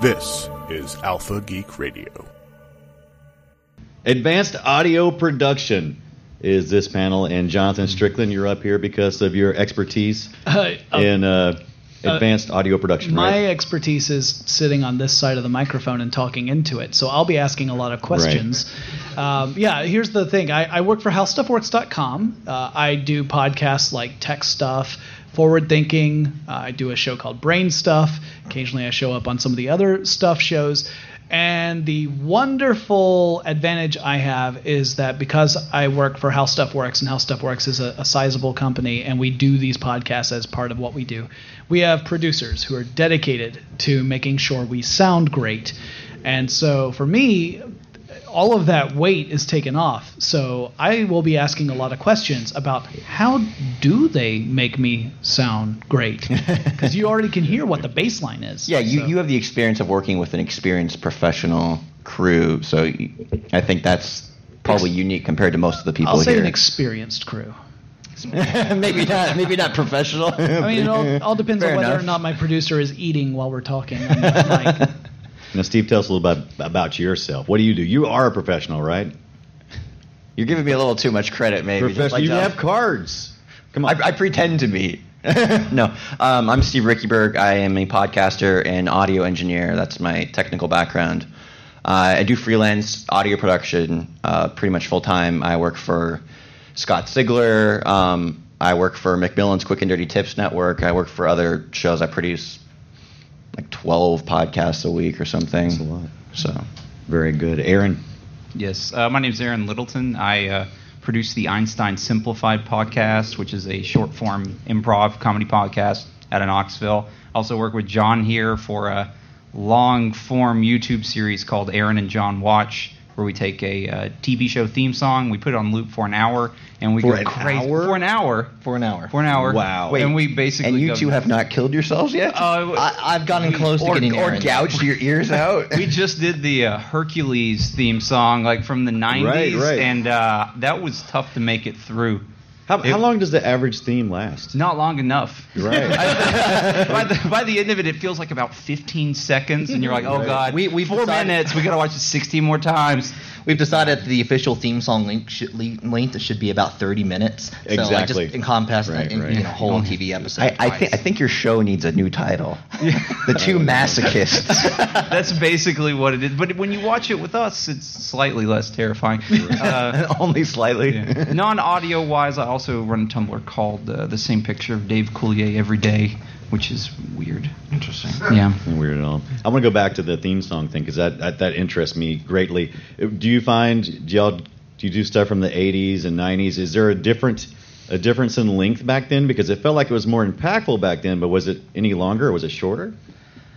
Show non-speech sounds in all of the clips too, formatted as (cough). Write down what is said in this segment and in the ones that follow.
This is Alpha Geek Radio. Advanced audio production is this panel, and Jonathan Strickland, you're up here because of your expertise Uh, uh, in uh, advanced audio production, my right? expertise is sitting on this side of the microphone and talking into it, so I'll be asking a lot of questions. Um, yeah, here's the thing: I, I work for HowStuffWorks.com. Uh, I do podcasts like tech stuff, forward thinking. Uh, I do a show called Brain Stuff. Occasionally, I show up on some of the other stuff shows. And the wonderful advantage I have is that because I work for How Stuff Works, and How Stuff Works is a, a sizable company, and we do these podcasts as part of what we do, we have producers who are dedicated to making sure we sound great. And so for me, all of that weight is taken off. So I will be asking a lot of questions about how do they make me sound great? (laughs) Because you already can hear what the baseline is. Yeah, you, So- you have the experience of working with an experienced professional crew, so I think that's probably unique compared to most of the people I'll say here. an experienced crew. (laughs) maybe not, maybe not professional. I mean, it all, all depends Fair on whether enough. or not my producer is eating while we're talking. On the mic. Now, Steve, tell us a little bit about yourself. What do you do? You are a professional, right? You're giving me a little too much credit, maybe. Professional. like you that. have cards. Come on. I, I pretend to be. (laughs) no, um, I'm Steve Riekeberg. I am a podcaster and audio engineer. That's my technical background. Uh, I do freelance audio production uh, pretty much full time. I work for Scott Sigler. Um, I work for Macmillan's Quick and Dirty Tips Network. I work for other shows. I produce like 12 podcasts a week or something. That's a lot. So Very good. Aaron. Yes, uh, my name is Aaron Littleton. I uh, produce the Einstein Simplified podcast, which is a short form improv comedy podcast out in Knoxville. I also work with John here for a long form YouTube series called Aaron and John Watch, where we take a uh, TV show theme song, we put it on loop for an hour, and we For go an crazy hour? for an hour. for an hour. For an hour. Wow. Wait, and we basically and you two have not killed yourselves yet? Uh, I, I've gotten close to getting or gouged your ears (laughs) out? we just did the uh, Hercules theme song, like from the '90s, Right, right. and uh, that was tough to make it through. How, It- how long does the average theme last? Not long enough. Right. (laughs) by, the, by the end of it, it feels like about 15 seconds, and you're like, oh Right. god, We- we've four decided- minutes. We gotta watch it 16 more times. We've decided that the official theme song length should, length should be about 30 minutes. So like Exactly. just encompass Right, in, right. in a whole TV episode. I, I think I think your show needs a new title. (laughs) the two (laughs) masochists. (laughs) That's basically what it is. But when you watch it with us, it's slightly less terrifying. Uh, Only slightly. yeah. Non-audio wise, I also run a Tumblr called uh, "The Same Picture of Dave Coulier Every Day," which is weird. Interesting. (laughs) Yeah. Weird at all. I want to go back to the theme song thing because that, that that interests me greatly. Uh, Do you find do y'all do you do stuff from the '80s and '90s? Is there a different a difference in length back then? Because it felt like it was more impactful back then, but was it any longer or was it shorter?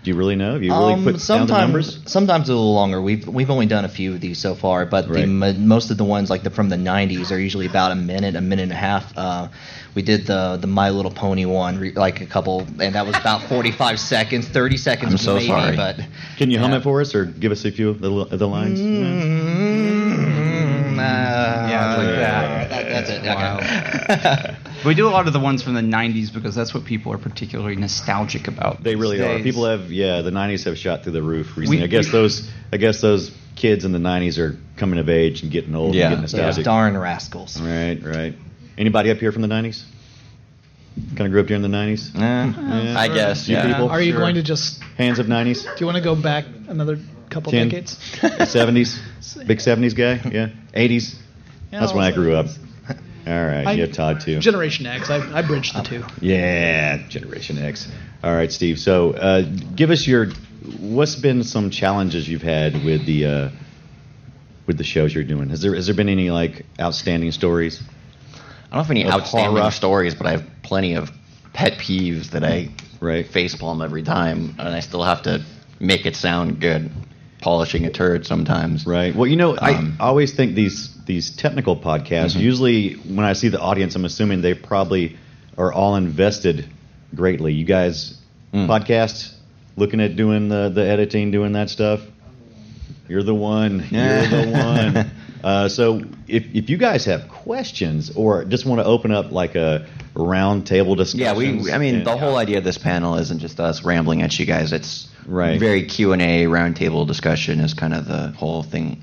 Do you really know? Have you really Um, put down the numbers? sometimes, sometimes a little longer. We've we've only done a few of these so far, but Right. the, mo- most of the ones like the from the '90s are usually about a minute, a minute and a half. Uh, we did the the My Little Pony one, re- like a couple, and that was about (laughs) 45 seconds, 30 seconds I'm so maybe. sorry. But Can you hum it for us or give us a few of the, of the lines? Mm, uh, Yeah, like that. that- That's it. Okay. (laughs) We do a lot of the ones from the '90s because that's what people are particularly nostalgic about. They really these are. People have yeah. The '90s have shot through the roof recently. We- I guess we- those I guess those kids in the '90s are coming of age and getting old Yeah. and getting Yeah, nostalgic. darn rascals. Right, right. Anybody up here from the '90s? Kind of grew up during the '90s. Eh, I guess. You Yeah. people? Are you Sure. going to just? Hands of '90s, Do you want to go back another couple Ten. decades? '70s, (laughs) big '70s guy. Yeah, '80s. That's when I grew up. All right, I- you have Todd too. Generation X. I, I bridged the two. Yeah, Generation X. All right, Steve. So, uh, give us your what's been some challenges you've had with the uh, with the shows you're doing. Has there has there been any like outstanding stories? I don't know if any Of outstanding horror. stories, but I have plenty of pet peeves that I Right. facepalm every time, and I still have to make it sound good, polishing a turd sometimes. Right. Well, you know, Um, I always think these these technical podcasts. Usually, when I see the audience, I'm assuming they probably are all invested greatly. You guys Mm. podcast looking at doing the the editing, doing that stuff. You're the one. (laughs) You're the one. Uh, so if, if you guys have questions or just want to open up like a round table discussion, Yeah, we. I mean, the whole idea of this panel isn't just us rambling at you guys. It's Right. very Q and A roundtable discussion is kind of the whole thing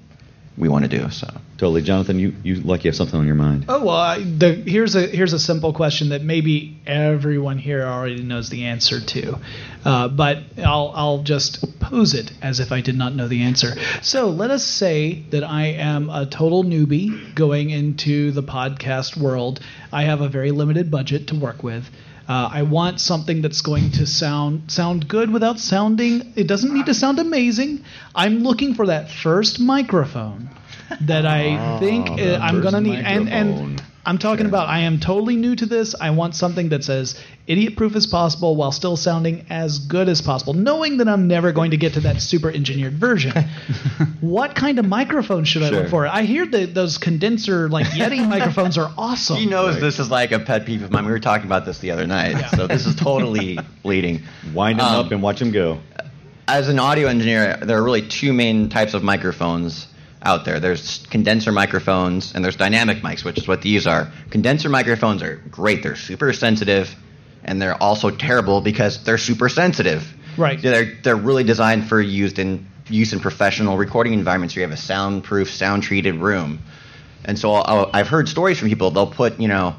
we want to do. So totally, Jonathan. You you like you have something on your mind? Oh well, I, the, here's a here's a simple question that maybe everyone here already knows the answer to, uh, but I'll I'll just pose it as if I did not know the answer. So let us say that I am a total newbie going into the podcast world. I have a very limited budget to work with. Uh, I want something that's going to sound sound good without sounding. It doesn't need to sound amazing. I'm looking for that first microphone that I think uh, I'm gonna need. And microphone. and I'm talking about I am totally new to this. I want something that says idiot proof as possible while still sounding as good as possible, knowing that I'm never going to get to that super engineered version. (laughs) what kind of microphone should I look for? I hear that those condenser like Yeti (laughs) microphones are awesome. he knows this is like a pet peeve of mine. We were talking about this the other night, Yeah. so this is totally (laughs) bleeding. Wind them Um, up and watch them go. as an audio engineer, there are really two main types of microphones out there. There's condenser microphones and there's dynamic mics, which is what these are. Condenser microphones are great. They're super sensitive, and they're also terrible because they're super sensitive. Right. They're they're really designed for used in use in professional recording environments where you have a soundproof, sound treated room. And so I'll, I've heard stories from people. They'll put you know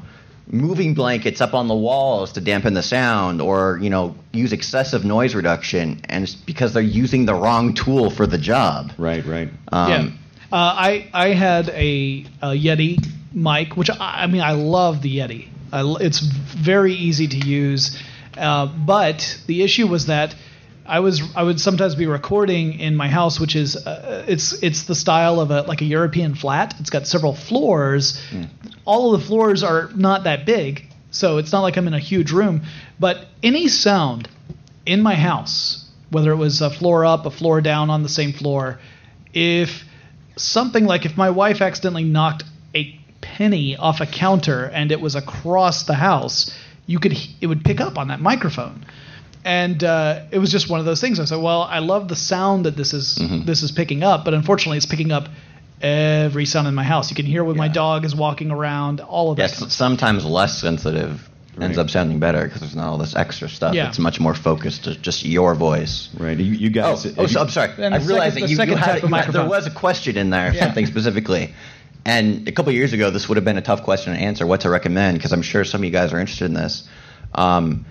moving blankets up on the walls to dampen the sound, or you know use excessive noise reduction, and it's because they're using the wrong tool for the job. Right, right. Um, yeah. Uh, I I had a, a Yeti mic, which I, I mean I love the Yeti. I, it's very easy to use, uh, but the issue was that I was I would sometimes be recording in my house, which is uh, it's it's the style of a like a European flat. It's got several floors. All of the floors are not that big, so it's not like I'm in a huge room. But any sound in my house, whether it was a floor up, a floor down on the same floor, if something like if my wife accidentally knocked a penny off a counter and it was across the house, you could it would pick up on that microphone. And uh, it was just one of those things. I said, "Well, I love the sound that this is this is picking up, but unfortunately, it's picking up every sound in my house. You can hear when my dog is walking around, all of that. yes, of sometimes less sensitive ends up sounding better because there's not all this extra stuff. Yeah. It's much more focused to just your voice. Right. You, you Oh, guys. oh so, I'm sorry. And I realized second- that the you, you had, you had- there was a question in there, Yeah. something specifically. And a couple years ago, this would have been a tough question to answer. What to recommend? Because I'm sure some of you guys are interested in this. Um,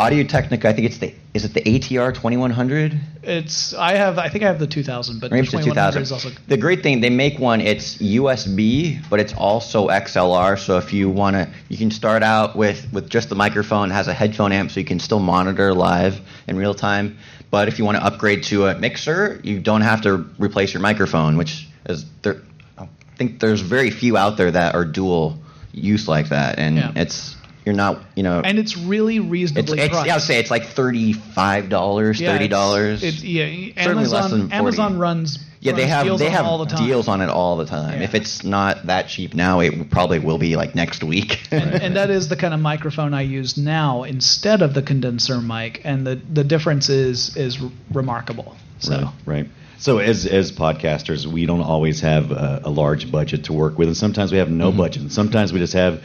Audio Technica, I think it's the is it the ATR 2100? It's I have I think I have the 2000, but Maybe the it's 2100 2000. is also The great thing, they make one. It's USB, but it's also XLR. So if you want to, you can start out with with just the microphone. It has a headphone amp, so you can still monitor live in real time. But if you want to upgrade to a mixer, you don't have to replace your microphone, which is there. I think there's very few out there that are dual use like that, and Yeah. it's you're not, you know. and it's really it's, reasonably it's, priced. yeah, I would say it's like thirty-five dollars, Yeah, thirty dollars. It's, it's yeah. Certainly less Amazon than 40. Amazon runs Yeah, they have deals they on have the deals on it all the time. Yeah. If it's not that cheap now, it probably will be like next week. (laughs) and, and that is the kind of microphone I use now instead of the condenser mic, and the the difference is is r- remarkable. So Right, right. So as as podcasters, we don't always have a, a large budget to work with, and sometimes we have no mm-hmm. budget. And sometimes we just have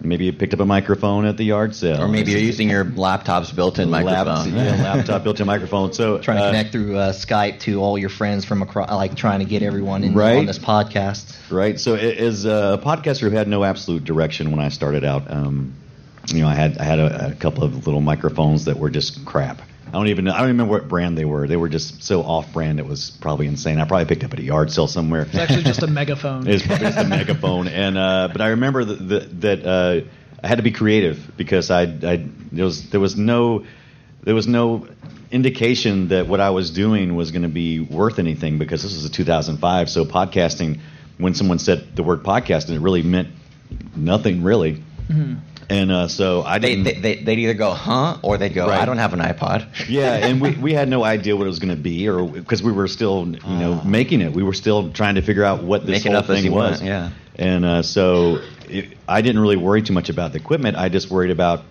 maybe you picked up a microphone at the yard sale, or maybe you're using your laptop's built-in microphone. yeah, (laughs) laptop built-in microphone. So Trying to uh, connect through uh, Skype to all your friends from across, like trying to get everyone in Right. on this podcast. Right. So as a podcaster who had no absolute direction when I started out, um, you know, I had I had a, a couple of little microphones that were just crap. I don't even know, I don't remember what brand they were. They were just so off-brand. It was probably insane. I probably picked up at a yard sale somewhere. it's actually just a (laughs) megaphone. It's probably just a megaphone. And uh, but I remember that that, that uh, I had to be creative because I, I there was there was no there was no indication that what I was doing was going to be worth anything because this was a 2005. So podcasting, when someone said the word podcasting, it really meant nothing really. And uh, so I didn't. they, they, they'd either go, huh, or they'd go, Right. I don't have an iPod. (laughs) yeah, and we, we had no idea what it was going to be, or because we were still you know making it, we were still trying to figure out what this Make whole thing was. went, yeah. and uh, so it, I didn't really worry too much about the equipment. I just worried about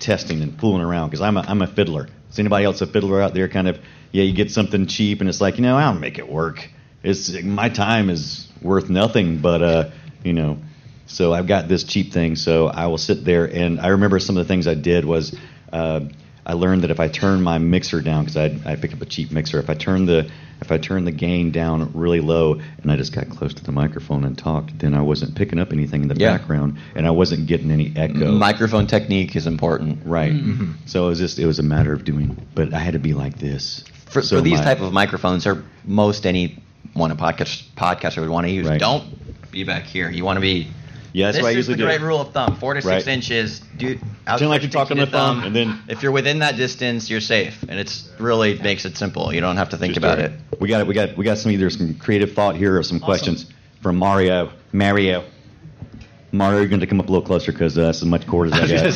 testing and fooling around because I'm a, I'm a fiddler. Is anybody else a fiddler out there? Kind of yeah, you get something cheap and it's like you know I'll make it work. it's my time is worth nothing, but uh, you know, so I've got this cheap thing, so I will sit there and I remember some of the things I did was uh, I learned that if I turn my mixer down because I I picked up a cheap mixer, if I turn the if I turn the gain down really low and I just got close to the microphone and talked, then I wasn't picking up anything in the Yeah. background and I wasn't getting any echo. Microphone technique is important. Right. Mm-hmm. So it was just it was a matter of doing, but I had to be like this. For, So for these my- type of microphones, or most any one a podcast podcaster would want to use, Right. don't be back here. You want to be. Yeah, that's this what I is usually the do. great rule of thumb: four to six Right. inches. Dude, Pretend like you're talking on the thumb, and then- if you're within that distance, you're safe, and it's really makes it simple. You don't have to think Just about do it. We got it. we got we got some either some creative thought here or some questions from Mario. Mario. Mario, you're going to come up a little closer because uh, that's as much cord as I (laughs) got.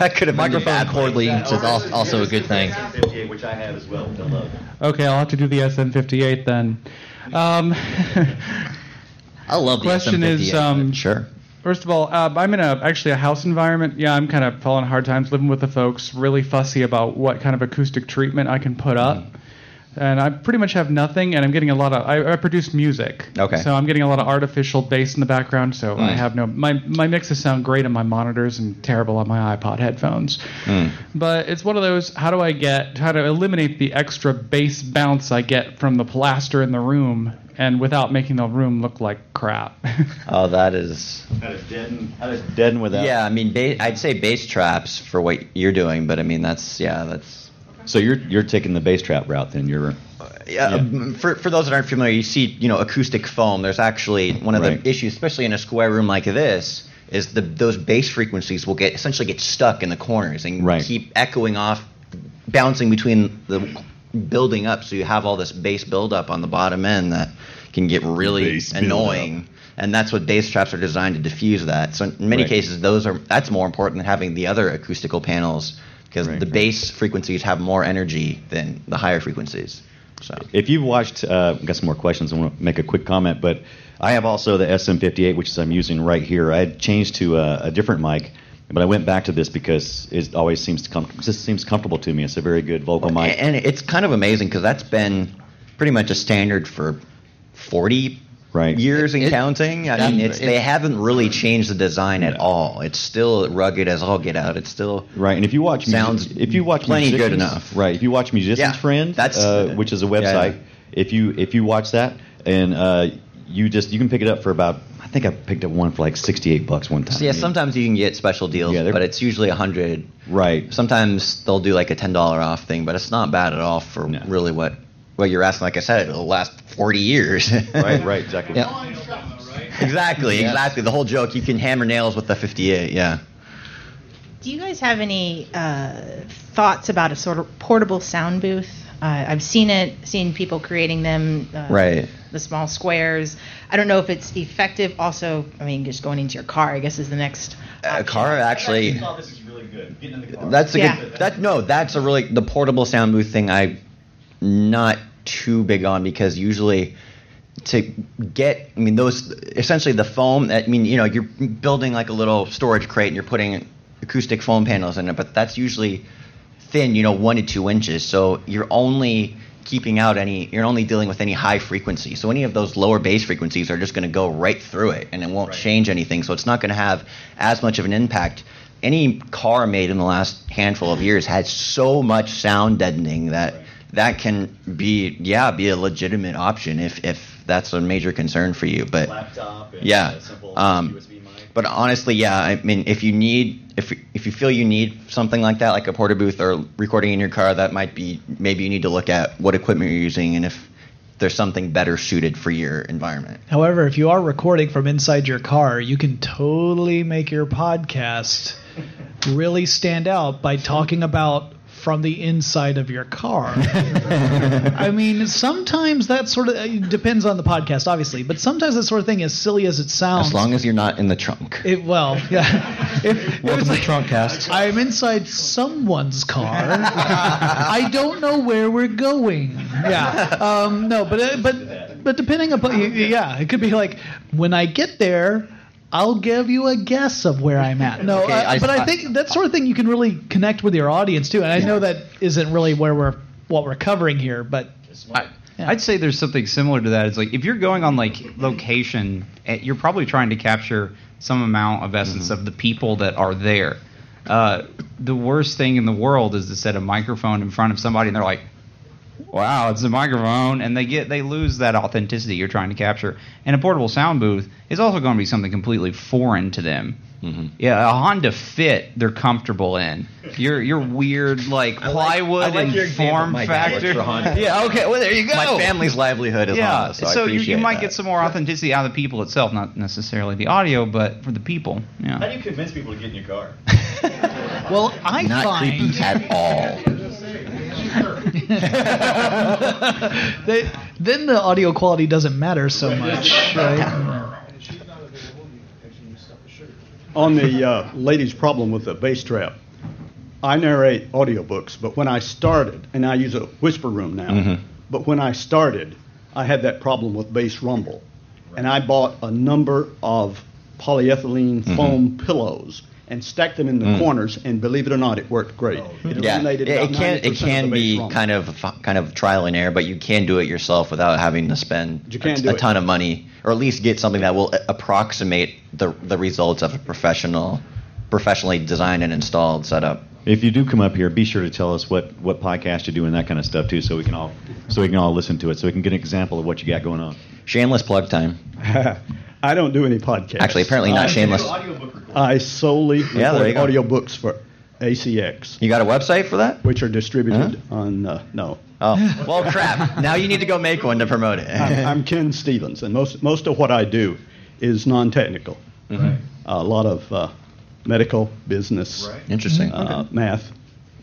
That could have been Microphone bad cord place. leads is al- also a good thing. which I have as well. which I love. Okay, I'll have to do the SM58 then. Um, (laughs) I love the question is, um, Sure. first of all, uh, I'm in a actually a house environment. Yeah, I'm kind of falling hard times living with the folks. Really fussy about what kind of acoustic treatment I can put up. And I pretty much have nothing, and I'm getting a lot of. I, I produce music, Okay. So I'm getting a lot of artificial bass in the background. So I Mm. have no. My my mixes sound great on my monitors and terrible on my iPod headphones. Mm. But it's one of those. How do I get? How to eliminate the extra bass bounce I get from the plaster in the room, and without making the room look like crap? (laughs) Oh, that is. How to deaden, how to deaden without. Yeah, I mean, ba- I'd say bass traps for what you're doing, but I mean, that's yeah, that's So you're you're taking the bass trap route then. You're Yeah, um, for for those that aren't familiar, you see, you know, acoustic foam. There's actually one of Right. the issues, especially in a square room like this, is the those bass frequencies will get essentially get stuck in the corners and Right. keep echoing off, bouncing between the building up. So you have all this bass buildup on the bottom end that can get really Bass annoying. And that's what bass traps are designed to diffuse that. So in many Right. cases, those are that's more important than having the other acoustical panels because Right, the right. bass frequencies have more energy than the higher frequencies. So. If you've watched, uh, I've got some more questions. I want to make a quick comment, but I have also the SM58, which is I'm using right here. I had changed to a, a different mic, but I went back to this because it always seems to come. Just seems comfortable to me. It's a very good vocal mic. And it's kind of amazing because that's been pretty much a standard for 40 Right. years and It- counting. I mean, it's, it- they haven't really changed the design at all. It's still rugged as all get out. It's still Right, and if you watch Sounds if you watch plenty good enough. right? If you watch Musicians Yeah, Friend, that's- uh, which is a website. yeah. If you if you watch that and uh, you just you can pick it up for about I think I picked up one for like sixty eight bucks one time. So yeah, sometimes you can get special deals, Yeah, but it's usually a hundred. right. Sometimes they'll do like a ten dollar off thing, but it's not bad at all for No. really what what you're asking. Like I said, it'll last forty years. right, (laughs) right, exactly. Yeah. exactly, Yeah. exactly. The whole joke. You can hammer nails with the fifty-eight. Yeah. Do you guys have any uh, thoughts about a sort of portable sound booth? Uh, I've seen it, seen people creating them. Uh, Right. The small squares. I don't know if it's effective. Also, I mean, just going into your car, I guess, is the next. A option. car actually. this is really good. Getting in the car. That's a Yeah. good. That no, that's a really the portable sound booth thing. I not too big on because usually to get, I mean, those essentially the foam. I mean, you know, you're building like a little storage crate and you're putting acoustic foam panels in it, but that's usually thin, you know, one to two inches. So you're only keeping out any, you're only dealing with any high frequency. So any of those lower bass frequencies are just going to go right through it and it won't change anything. So it's not going to have as much of an impact. Any car made in the last handful of years had so much sound deadening that that can be, yeah, be a legitimate option if, if that's a major concern for you. But laptop. And Yeah, a simple um, USB mic. but honestly, yeah, I mean, if you need, if if you feel you need something like that, like a porta booth or recording in your car, that might be maybe you need to look at what equipment you're using and if there's something better suited for your environment. However, if you are recording from inside your car, you can totally make your podcast really stand out by talking about from the inside of your car. (laughs) I mean, sometimes that sort of it depends on the podcast, obviously, but sometimes that sort of thing, as silly as it sounds, As long as you're not in the trunk. it well, yeah. (laughs) If, Welcome to it's Trunk Cast. I'm inside someone's car. (laughs) I don't know where we're going. Yeah. Um, no, but uh, but but depending upon yeah, it could be like when I get there. I'll give you a guess of where I'm at. (laughs) No, Okay, uh, I- but I I- think that sort of thing you can really connect with your audience too. And I know that isn't really where we're what we're covering here, but I, I'd say there's something similar to that. It's like if you're going on like location, eh, you're probably trying to capture some amount of essence of the people that are there. Uh, the worst thing in the world is to set a microphone in front of somebody and they're like, "Wow, it's a microphone," and they get they lose that authenticity you're trying to capture. And a portable sound booth is also going to be something completely foreign to them. Mm-hmm. Yeah, a Honda Fit they're comfortable in. Your your weird like plywood I like and your form My dad works factor. Honda. (laughs) Yeah, okay. Well, there you go. My family's livelihood is yeah, Honda, so, I you, you might that. get some more authenticity out of the people itself, not necessarily the audio, but for the people. Yeah. How do you convince people to get in your car? (laughs) Well, I Not find creepy at all. (laughs) they, then the audio quality doesn't matter so much, (laughs) right? on the uh, lady's problem with the bass trap, I narrate audiobooks, but when I started, and I use a whisper room now, but when I started, I had that problem with bass rumble. And I bought a number of polyethylene foam pillows and stacked them in the mm. corners, and believe it or not, it worked great. Oh. It Yeah, eliminated it, it can it can be rumble. kind of kind of trial and error, but you can do it yourself without having to spend You can a, a ton of money, or at least get something that will approximate the the results of a professional, professionally designed and installed setup. If you do come up here, be sure to tell us what, what podcast you do and that kind of stuff too, so we can all so we can all listen to it, so we can get an example of what you got going on. Shameless plug time. (laughs) I don't do any podcasts. Actually, apparently not I- shameless. I solely Yeah, there record you go. audiobooks for ACX, You got a website for that? which are distributed on, uh, no. Oh, well, crap. Now you need to go make one to promote it. I'm, I'm Ken Stevens, and most most of what I do is non-technical. A lot of uh, medical, business, Interesting. uh, math.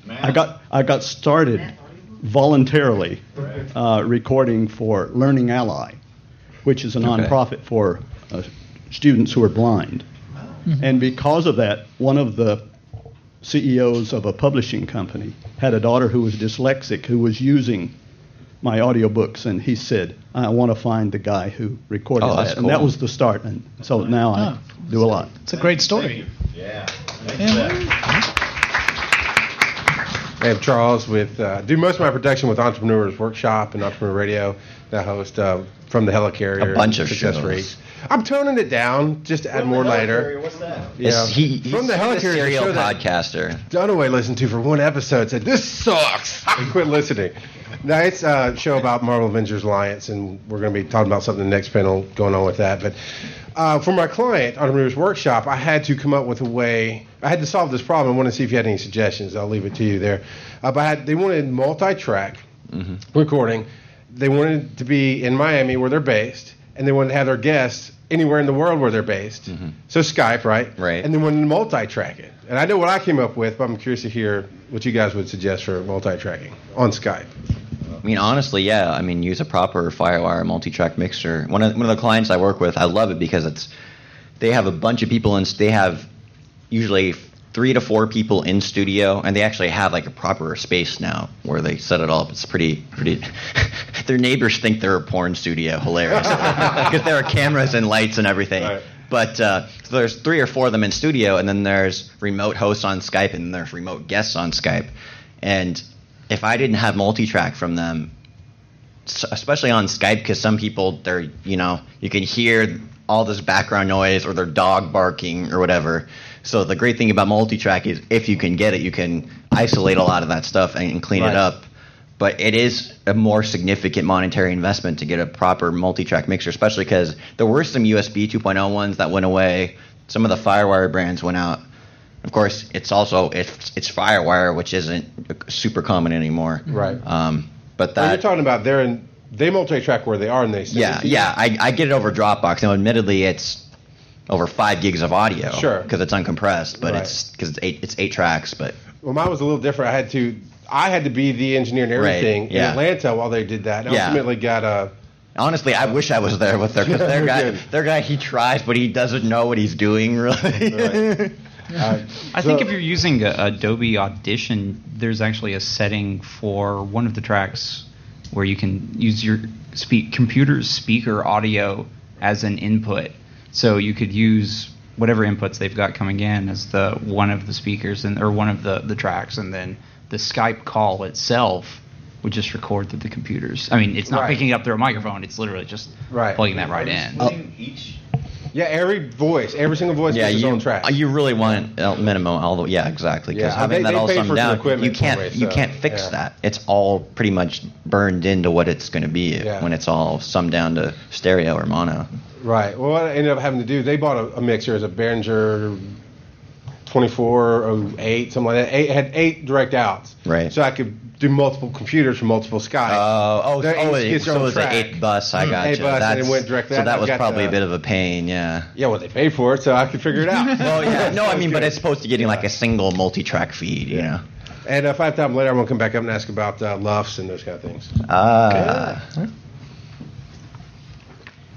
I got I got started voluntarily uh, recording for Learning Ally, which is a nonprofit for uh, students who are blind. And because of that, one of the CEOs of a publishing company had a daughter who was dyslexic who was using my audiobooks, and he said, "I want to find the guy who recorded Oh, that's that." And that was the start, and so now I Oh. do a lot. It's a great story. Yeah. I have Charles with uh, do most of my production with Entrepreneurs Workshop and Entrepreneur Radio. I host uh, from the Helicarrier. A bunch of Success shows. Rates. I'm toning it down just to add more later. What's that? Yeah. It's- he, he's from the a Helicarrier serial show that podcaster. Dunaway listened to for one episode said this sucks (laughs) and quit listening. Now it's a show about Marvel Avengers Alliance, and we're going to be talking about something in the next panel going on with that. But uh, for my client, Entrepreneurs Workshop, I had to come up with a way. I had to solve this problem. I want to see if you had any suggestions. I'll leave it to you there. Uh, but I had, they wanted multi-track recording. They wanted to be in Miami where they're based, and they wanted to have their guests anywhere in the world where they're based. Mm-hmm. So Skype, right? Right. And then when multi-track it. And I know what I came up with, but I'm curious to hear what you guys would suggest for multi-tracking on Skype. I mean, honestly, yeah. I mean, use a proper FireWire multi-track mixer. One of one of the clients I work with, I love it because it's they have a bunch of people and they have usually three to four people in studio, and they actually have like a proper space now where they set it all up. It's pretty pretty. (laughs) their neighbors think they're a porn studio. Hilarious (laughs) because there are cameras and lights and everything. Right. But uh, so there's three or four of them in studio, and then there's remote hosts on Skype, and there's remote guests on Skype. And if I didn't have multi-track from them, especially on Skype, because some people they're you know you can hear all this background noise or their dog barking or whatever. So the great thing about multi-track is if you can get it, you can isolate a lot of that stuff and, and clean Right. it up. But it is a more significant monetary investment to get a proper multi-track mixer, especially because there were some USB 2.0 ones that went away. Some of the FireWire brands went out. Of course, it's also it's it's FireWire, which isn't super common anymore. Right. Um, but Well, that you're talking about they're in they multi-track where they are, and they send yeah, it yeah. I, I get it over Dropbox. Now, admittedly, it's over five gigs of audio. Sure. Because it's uncompressed, but Right. it's because it's eight it's eight tracks. But Well, mine was a little different. I had to I had to be the engineer and Right, everything yeah. in Atlanta while they did that. And Yeah. ultimately got a honestly, I wish I was there with their because (laughs) their guy Good. their guy he tries, but he doesn't know what he's doing really. (laughs) uh, I think if you're using a, Adobe Audition, there's actually a setting for one of the tracks where you can use your speak computer's speaker audio as an input. So you could use whatever inputs they've got coming in as the one of the speakers and or one of the, the tracks, and then the Skype call itself would just record through the computers. I mean, it's not Right. picking it up through a microphone. It's literally just Right. plugging that right in. Yeah, every voice, every single voice Yeah, gets its you own track. you really want uh, minimum all the yeah exactly because Yeah, having they- that they all summed down equipment you can't for me, you can't fix yeah. that. It's all pretty much burned into what it's going to be Yeah. when it's all summed down to stereo or mono. Right. Well, what I ended up having to do, they bought a, a mixer as a Behringer 2408, something like that. Eight, had eight direct outs. Right. So I could do multiple computers from multiple Skype. Uh, oh, oh, it, so it was an eight bus. I Mm. got Eight you. bus, and it went direct so that, that was probably the- a bit of a pain. Yeah. Yeah, well, they paid for it, so I could figure it out. (laughs) Well, yeah. (laughs) No, I mean, but it's supposed to getting like a single multi-track feed. You know. And uh, five times later, I'm gonna come back up and ask about uh, LUFS and those kind of things. Ah.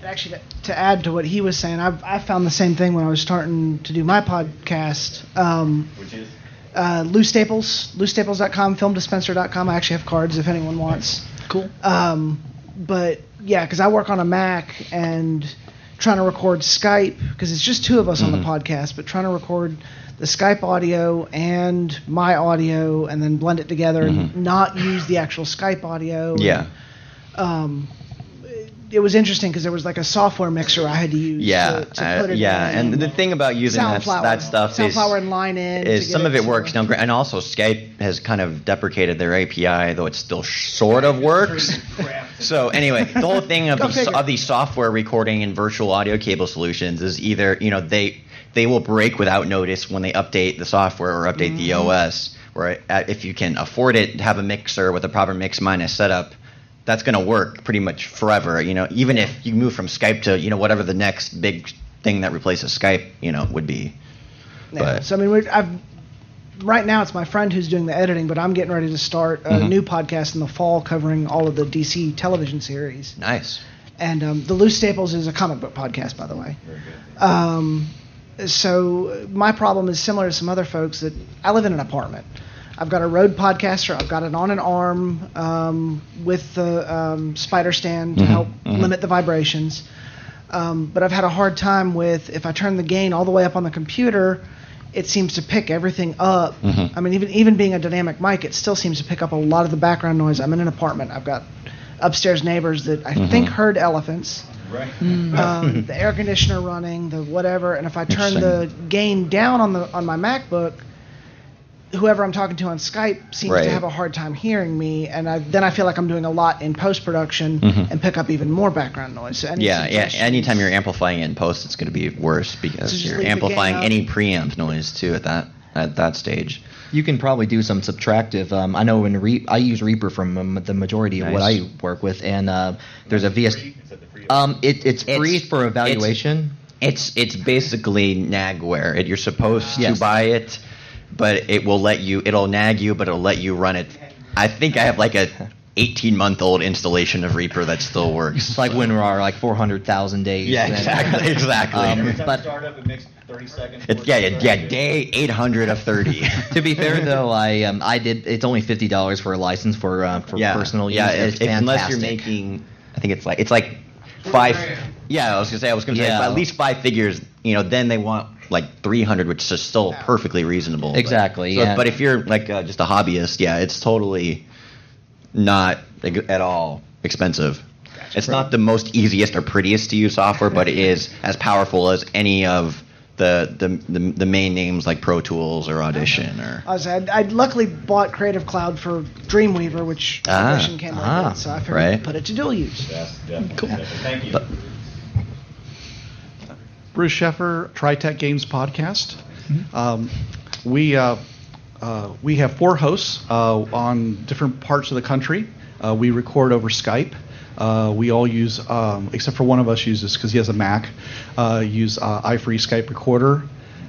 Actually, to- to add to what he was saying, I've, I found the same thing when I was starting to do my podcast. Um, Which is uh, Loose Staples, LooseStaples.com, FilmDispenser.com. I actually have cards if anyone wants. Cool. Um, but yeah, because I work on a Mac and trying to record Skype because it's just two of us on the podcast, but trying to record the Skype audio and my audio and then blend it together and not use the actual Skype audio. Yeah. Um, it was interesting because there was like a software mixer I had to use. Yeah, to, to uh, put it yeah, in. and the thing about using that, that stuff is Soundflower and line in. is get some of it to- works down great, and also Skype has kind of deprecated their API, though it still sort of works. (laughs) so anyway, the whole thing of Go these, figure. of these software recording and virtual audio cable solutions is either you know they they will break without notice when they update the software or update the Mm-hmm. OS. Where uh, if you can afford it, have a mixer with a proper mix minus setup. That's going to work pretty much forever. You know, even if you move from Skype to you know whatever the next big thing that replaces Skype, you know, would be. Yeah. But So I mean, we're, I've right now it's my friend who's doing the editing, but I'm getting ready to start a Mhm. new podcast in the fall covering all of the DC television series. nice. And um, the Loose Staples is a comic book podcast, by the way. Um, so my problem is similar to some other folks that I live in an apartment. I've got a Rode podcaster. I've got it on an arm um, with the um, spider stand to Mhm, help mhm. limit the vibrations. Um, but I've had a hard time with if I turn the gain all the way up on the computer, it seems to pick everything up. Mhm. I mean, even even being a dynamic mic, it still seems to pick up a lot of the background noise. I'm in an apartment. I've got upstairs neighbors that I think Mhm. heard elephants right. um, the air conditioner running, the whatever, and if I turn the gain down on the on my MacBook, whoever I'm talking to on Skype seems Right. to have a hard time hearing me, and I, then I feel like I'm doing a lot in post production Mhm. and pick up even more background noise. So Yeah, yeah. Anytime you're amplifying it in post, it's going to be worse because So you're amplifying gain up. any preamp noise too at that at that stage. You can probably do some subtractive. Um, I know in Re- I use Reaper from um, the majority of what I work with, and uh, there's a VS. Um, it, it's free It's- for it's- evaluation. It's it's basically nagware. It, you're supposed Yes. to buy it, but it will let you. It'll nag you, but it'll let you run it. I think I have like a 18 month old installation of Reaper that still works. It's like WinRAR, like 400,000 days. Yeah, and- exactly, exactly. Um, but startup, it makes 30 seconds. It's yeah, yeah, yeah, day 800 of 30. (laughs) to be fair though, I um, I did. It's only fifty dollars for a license for uh, for yeah, personal use. Yeah, it's if, if- unless you're making, I think it's like it's like five. Yeah, I was gonna say I was gonna say Yeah. at least five figures. You know, then they want like 300, which is still perfectly reasonable. but- Exactly, so- yeah. But if you're like uh, just a hobbyist, yeah, it's totally not at all expensive. It's not the most easiest or prettiest to use software, but it (laughs) is as powerful as any of the the, the, the main names like Pro Tools or Audition or. I was I'd, I'd luckily bought Creative Cloud for Dreamweaver, which Ah, Audition came with ah, it, so I figured right. put it to dual use. Yes, definitely. Cool. definitely. Thank you. But- Bruce Sheffer, TriTech Games Podcast. Um, we uh, uh, we have four hosts uh, on different parts of the country. Uh, we record over Skype. Uh, we all use, um, except for one of us uses because he has a Mac, uh, use uh, iFree Skype Recorder.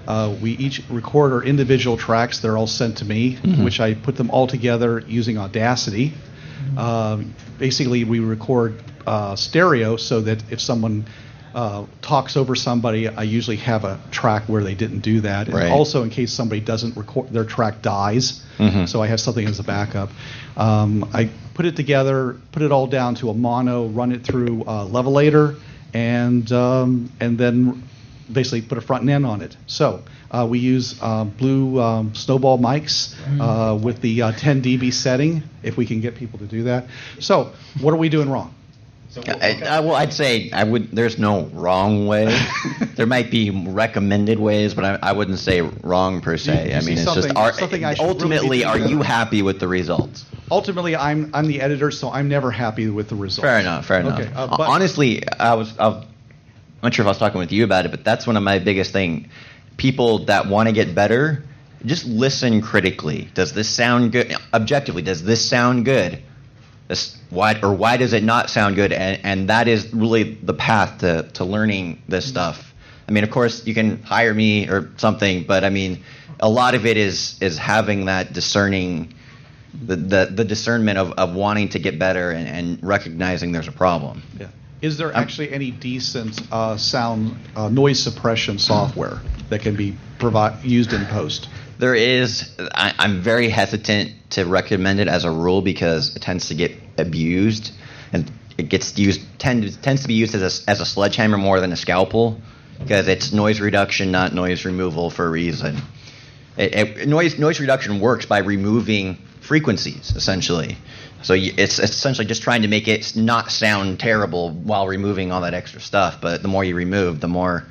Uh, we each record our individual tracks. They're all sent to me, which I put them all together using Audacity. Um, basically, we record uh, stereo so that if someone uh, talks over somebody, I usually have a track where they didn't do that. And Right. also, in case somebody doesn't record, their track dies, Mhm. so I have something as a backup. Um, I put it together, put it all down to a mono, run it through uh, Levelator, and um, and then basically put a front end on it. So uh, we use uh, blue um, snowball mics uh, with the uh, 10 dB setting, if we can get people to do that. So what are we doing wrong? I, I, well, I'd say I would. There's no wrong way. (laughs) there might be recommended ways, but I, I wouldn't say wrong per se. You- you I mean, it's just are, should really ultimately, are you happy with the results? Ultimately, I'm I'm the editor, so I'm never happy with the results. Fair enough. Fair enough. Okay, uh, but- Honestly, I was. I was- I'm not sure if I was talking with you about it, but that's one of my biggest thing. People that want to get better, just listen critically. Does this sound good? Objectively, does this sound good? Why or why does it not sound good? And, and that is really the path to, to learning this stuff. I mean, of course, you can hire me or something, but I mean, a lot of it is is having that discerning, the the, the discernment of, of wanting to get better and, and recognizing there's a problem. Yeah. Is there actually any decent uh, sound uh, noise suppression software that can be provi- used in post? There is. I, I'm very hesitant to recommend it as a rule because it tends to get abused, and it gets used tend, tends to be used as a, as a sledgehammer more than a scalpel because it's noise reduction, not noise removal for a reason. It, it, noise noise reduction works by removing frequencies essentially. So it's essentially just trying to make it not sound terrible while removing all that extra stuff. But the more you remove, the more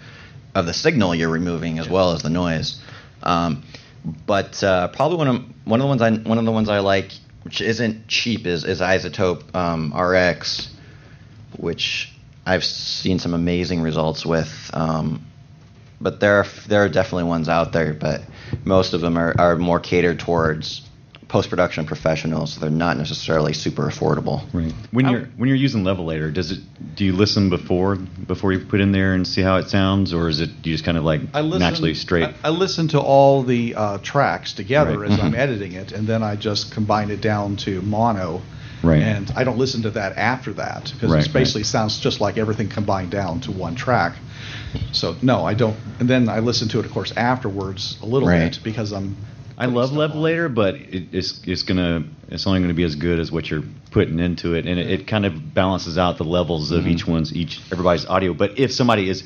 of the signal you're removing as well as the noise. Um, but uh, probably one of one of the ones I one of the ones I like, which isn't cheap, is is iZotope um, RX, which I've seen some amazing results with. Um, but there are there are definitely ones out there, but most of them are, are more catered towards post production professionals. So they're not necessarily super affordable. Right. When you're when you're using Levelator, does it do you listen before before you put in there and see how it sounds, or is it do you just kind of like I listen, naturally straight? I, I listen to all the uh, tracks together Right. as I'm Mhm. editing it, and then I just combine it down to mono. Right. And I don't listen to that after that because Right, it basically sounds just like everything combined down to one track. So no, I don't. And then I listen to it, of course, afterwards a little Right. bit because I'm. I love Levelator, but it, it's it's gonna it's only gonna be as good as what you're putting into it, and it, it kind of balances out the levels of Mhm. each one's each everybody's audio. But if somebody is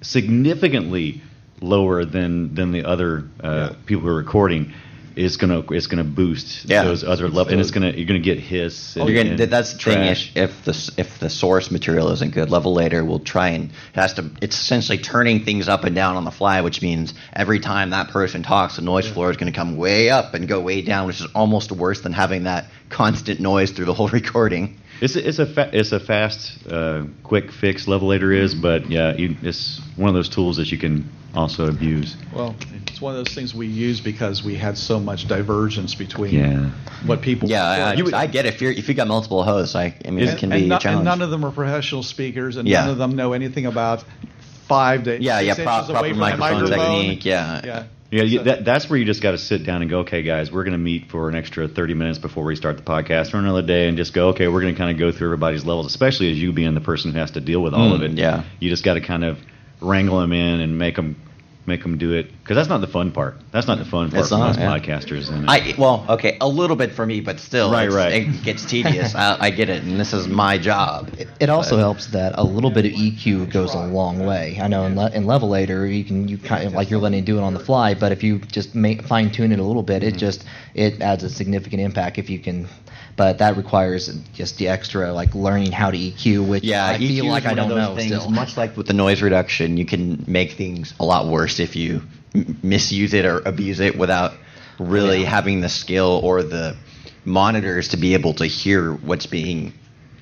significantly lower than than the other uh, people who are recording, it's gonna it's gonna boost Yeah. those other levels, and it's gonna you're gonna get hiss. And, You're gonna, that's the thing. trash. If, if the if the source material isn't good, Levelator will try and it has to. It's essentially turning things up and down on the fly, which means every time that person talks, the noise floor is going to come way up and go way down, which is almost worse than having that constant noise through the whole (laughs) recording. It's a, it's a fa- it's a fast, uh, quick fix. Levelator is, but yeah, you, it's one of those tools that you can also abuse. Well, it's one of those things we use because we had so much divergence between Yeah. what people. Yeah, I, I, would- I get it. If you're if you got multiple hosts, I, I mean, it can be no- a challenge. and none of them are professional speakers, and Yeah. none of them know anything about five to Yeah, yeah, six pro- inches away proper from the microphone microphone. technique, yeah. yeah. Yeah, you, that, that's where you just got to sit down and go, okay, guys, we're going to meet for an extra 30 minutes before we start the podcast for another day and just go, okay, we're going to kind of go through everybody's levels, especially as you being the person who has to deal with all Mm, of it. yeah. You just got to kind of wrangle them in and make them make them do it because that's not the fun part. That's not the fun part It's for not, most yeah. podcasters. And I well, okay, a little bit for me, but still, Right, right. it gets tedious. I, I get it, and this is my job. It also helps that a little bit of EQ goes a long way. I know in, le- in Levelator you can you kind of like you're letting it do it on the fly, but if you just fine tune it a little bit, Mm-hmm. it just it adds a significant impact if you can. But that requires just the extra like learning how to EQ, which Yeah, I feel EQ like I one don't those know things, still. Much like with the noise reduction, you can make things a lot worse if you m- misuse it or abuse it without really having the skill or the monitors to be able to hear what's being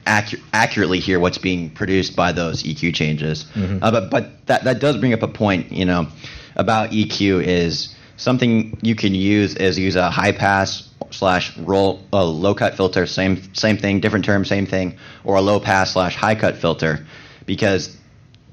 accu- accurately hear what's being produced by those EQ changes. Mhm. Uh, but but that that does bring up a point, you know, about EQ is something you can use is use a high pass slash roll uh, low cut filter, same same thing, different term, same thing, or a low pass slash high cut filter, because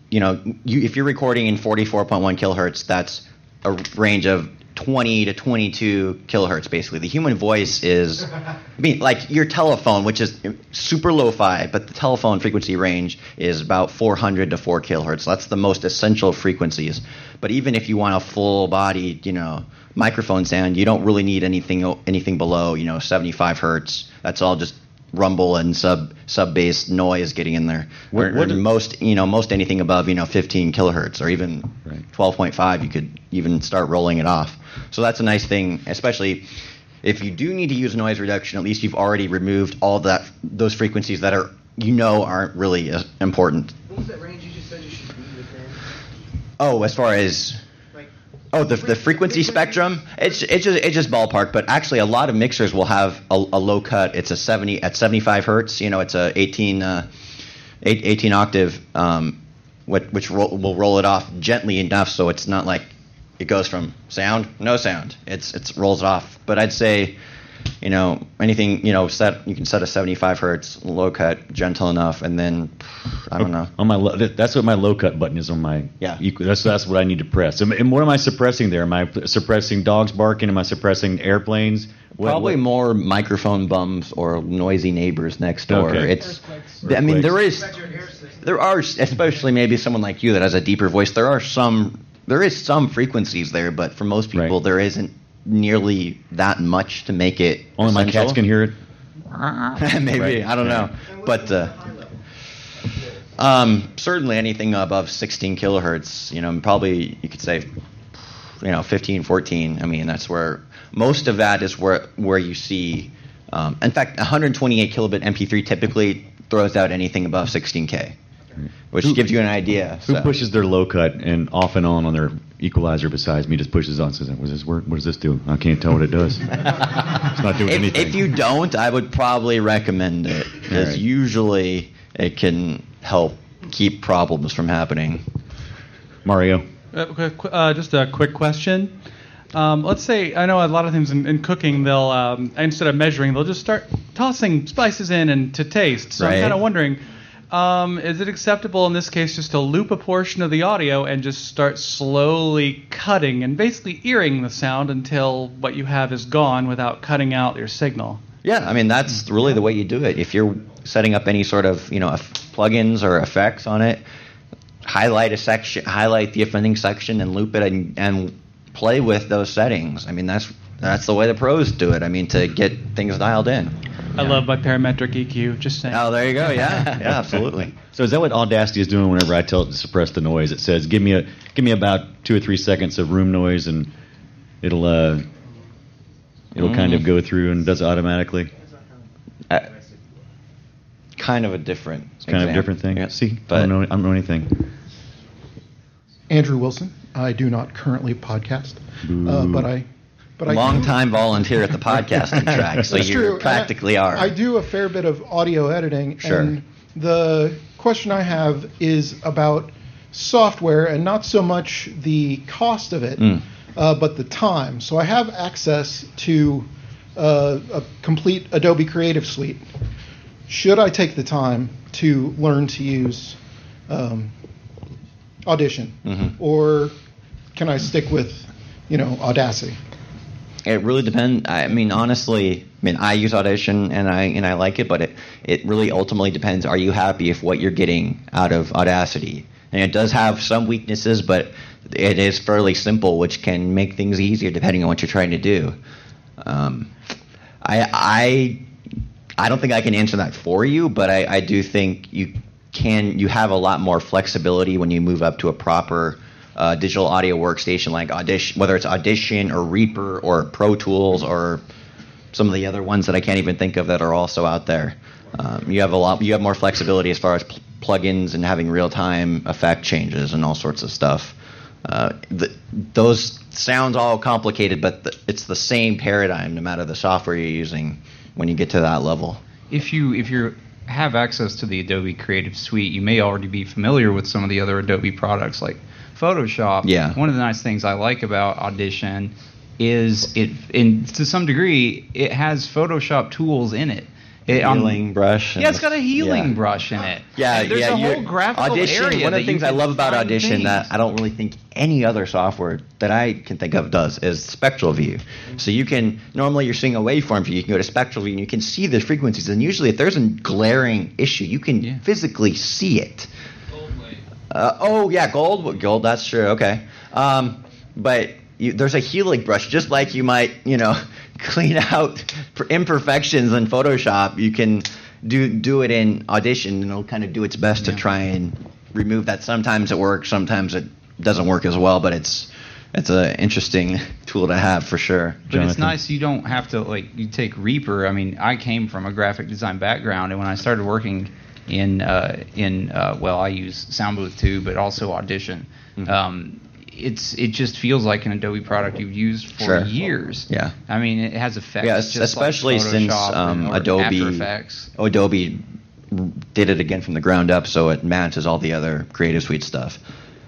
you know you, if you're recording in 44.1 kilohertz, that's a range of 20 to 22 kilohertz basically. The human voice is, I mean, like your telephone, which is super lo-fi, but the telephone frequency range is about 400 to 4 kilohertz. That's the most essential frequencies. But even if you want a full-bodied, you know, microphone sound, you don't really need anything anything below, you know, 75 hertz. That's all just rumble and sub sub bass noise getting in there. What- Or- or most you know most anything above you know 15 kilohertz or even 12.5, you could even start rolling it off. So that's a nice thing, especially if you do need to use noise reduction. At least you've already removed all that those frequencies that are you know aren't really uh, important. What was that range you just said you should be within? Oh, as far as oh the, the frequency spectrum, it's it's just it's just ballpark. But actually, a lot of mixers will have a, a low cut. It's a seventy at seventy five hertz. You know, it's a eighteen uh, eight, 18 octave, um, which, which will roll it off gently enough so it's not like it goes from sound no sound. It's it's rolls it off. But I'd say. You know anything? You know, set you can set a 75 hertz low cut, gentle enough, and then I don't know. On my low, that- that's what my low cut button is on my. Yeah. equ- That's that's what I need to press. And, and what am I suppressing there? Am I suppressing dogs barking? Am I suppressing airplanes? What- Probably what- more microphone bums or noisy neighbors next door. Okay. It's, I mean, there is, there are, especially maybe someone like you that has a deeper voice. There are some, there is some frequencies there, but for most people, there isn't nearly that much to make it. Only my cats can hear it. (laughs) maybe Right. I don't know, but uh, um, certainly anything above 16 kilohertz, you know, probably you could say, you know, 15, 14. I mean, that's where most of that is where where you see. Um, in fact, 128 kilobit MP3 typically throws out anything above 16k, which Who- gives you an idea. Who so. pushes their low cut and off and on on their equalizer besides me just pushes on and says, what does this work? What does this do? I can't tell what it does. (laughs) it's not doing if, anything. if you don't, I would probably recommend it because Alright. usually it can help keep problems from happening. Mario. Uh, qu- qu- uh, just a quick question. Um, let's say I know a lot of things in, in cooking. They'll um, instead of measuring, they'll just start tossing spices in and to taste. So I'm kind of wondering, um, is it acceptable in this case just to loop a portion of the audio and just start slowly cutting and basically earring the sound until what you have is gone without cutting out your signal? Yeah, I mean that's really the way you do it. If you're setting up any sort of you know plugins or effects on it, highlight a section, highlight the offending section, and loop it and, and play with those settings. I mean that's that's the way the pros do it. I mean to get things dialed in. I love my parametric EQ. Just saying. Oh, there you go. Yeah, (laughs) yeah, absolutely. So is that what Audacity is doing whenever I tell it to suppress the noise? It says, "Give me a give me about two or three seconds of room noise, and it'll uh, it'll kind of Mm. go through and does it automatically." Uh, kind of a different. It's kind of a different thing. Yeah. See, I don't know I don't know anything. Andrew Wilson. I do not currently podcast, uh, but I, but long time volunteer at the podcasting track, so you true. practically I, are. I do a fair bit of audio editing, Sure. and the question I have is about software and not so much the cost of it, Mm. uh, but the time. So I have access to uh, a complete Adobe Creative Suite. Should I take the time to learn to use um, Audition, Mhm. or can I stick with, you know, Audacity? It really depends. I mean, honestly, I mean, I use Audition and I and I like it, but it it really ultimately depends. Are you happy with what you're getting out of Audacity? And it does have some weaknesses, but it is fairly simple, which can make things easier depending on what you're trying to do. Um, I I I don't think I can answer that for you, but I, I do think you can. You have a lot more flexibility when you move up to a proper uh, digital audio workstation like Audition, whether it's Audition or Reaper or Pro Tools or some of the other ones that I can't even think of that are also out there. Um, you have a lot. You have more flexibility as far as pl- plugins and having real-time effect changes and all sorts of stuff. Uh, th those sounds all complicated, but th- it's the same paradigm no matter the software you're using when you get to that level. if you if you have access to the Adobe Creative Suite, you may already be familiar with some of the other Adobe products like Photoshop. Yeah. One of the nice things I like about Audition is it, in to some degree, it has Photoshop tools in it. It, on- Healing brush. yeah, it's got a healing yeah. brush in it. Yeah, And there's yeah. a whole graphical Audition. area. One of the things I love about Audition things. that I don't really think any other software that I can think of does is spectral view. So you can normally you're seeing a waveform view. You can go to spectral view and you can see the frequencies. And usually, if there's a glaring issue, you can physically see it. Uh, oh yeah, gold. Gold. That's true. Okay. Um, but you, there's a healing brush, just like you might, you know, (laughs) clean out imperfections in Photoshop, you can do do it in Audition, and it'll kind of do its best to try and remove that. Sometimes it works, sometimes it doesn't work as well, but it's it's an interesting (laughs) tool to have for sure. But it's nice you don't have to like you take Reaper. I mean, I came from a graphic design background, and when I started working in uh, in uh, well, I use Soundbooth too, but also Audition. Mm-hmm. Um, it's it just feels like an Adobe product you've used for Sure. years. Yeah. I mean, it has effects. Yeah, especially like since um, and- Adobe Adobe did it again from the ground up, so it matches all the other Creative Suite stuff.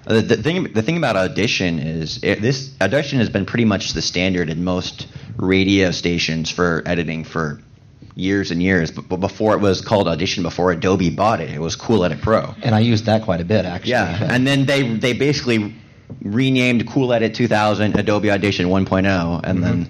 Uh, The, the thing, the thing about Audition is it, this Audition has been pretty much the standard in most radio stations for editing for years and years. But, but before it was called Audition, before Adobe bought it, it was Cool Edit Pro. And I used that quite a bit, actually. Yeah, and then they they basically renamed Cool Edit 2000 Adobe Audition 1.0, and then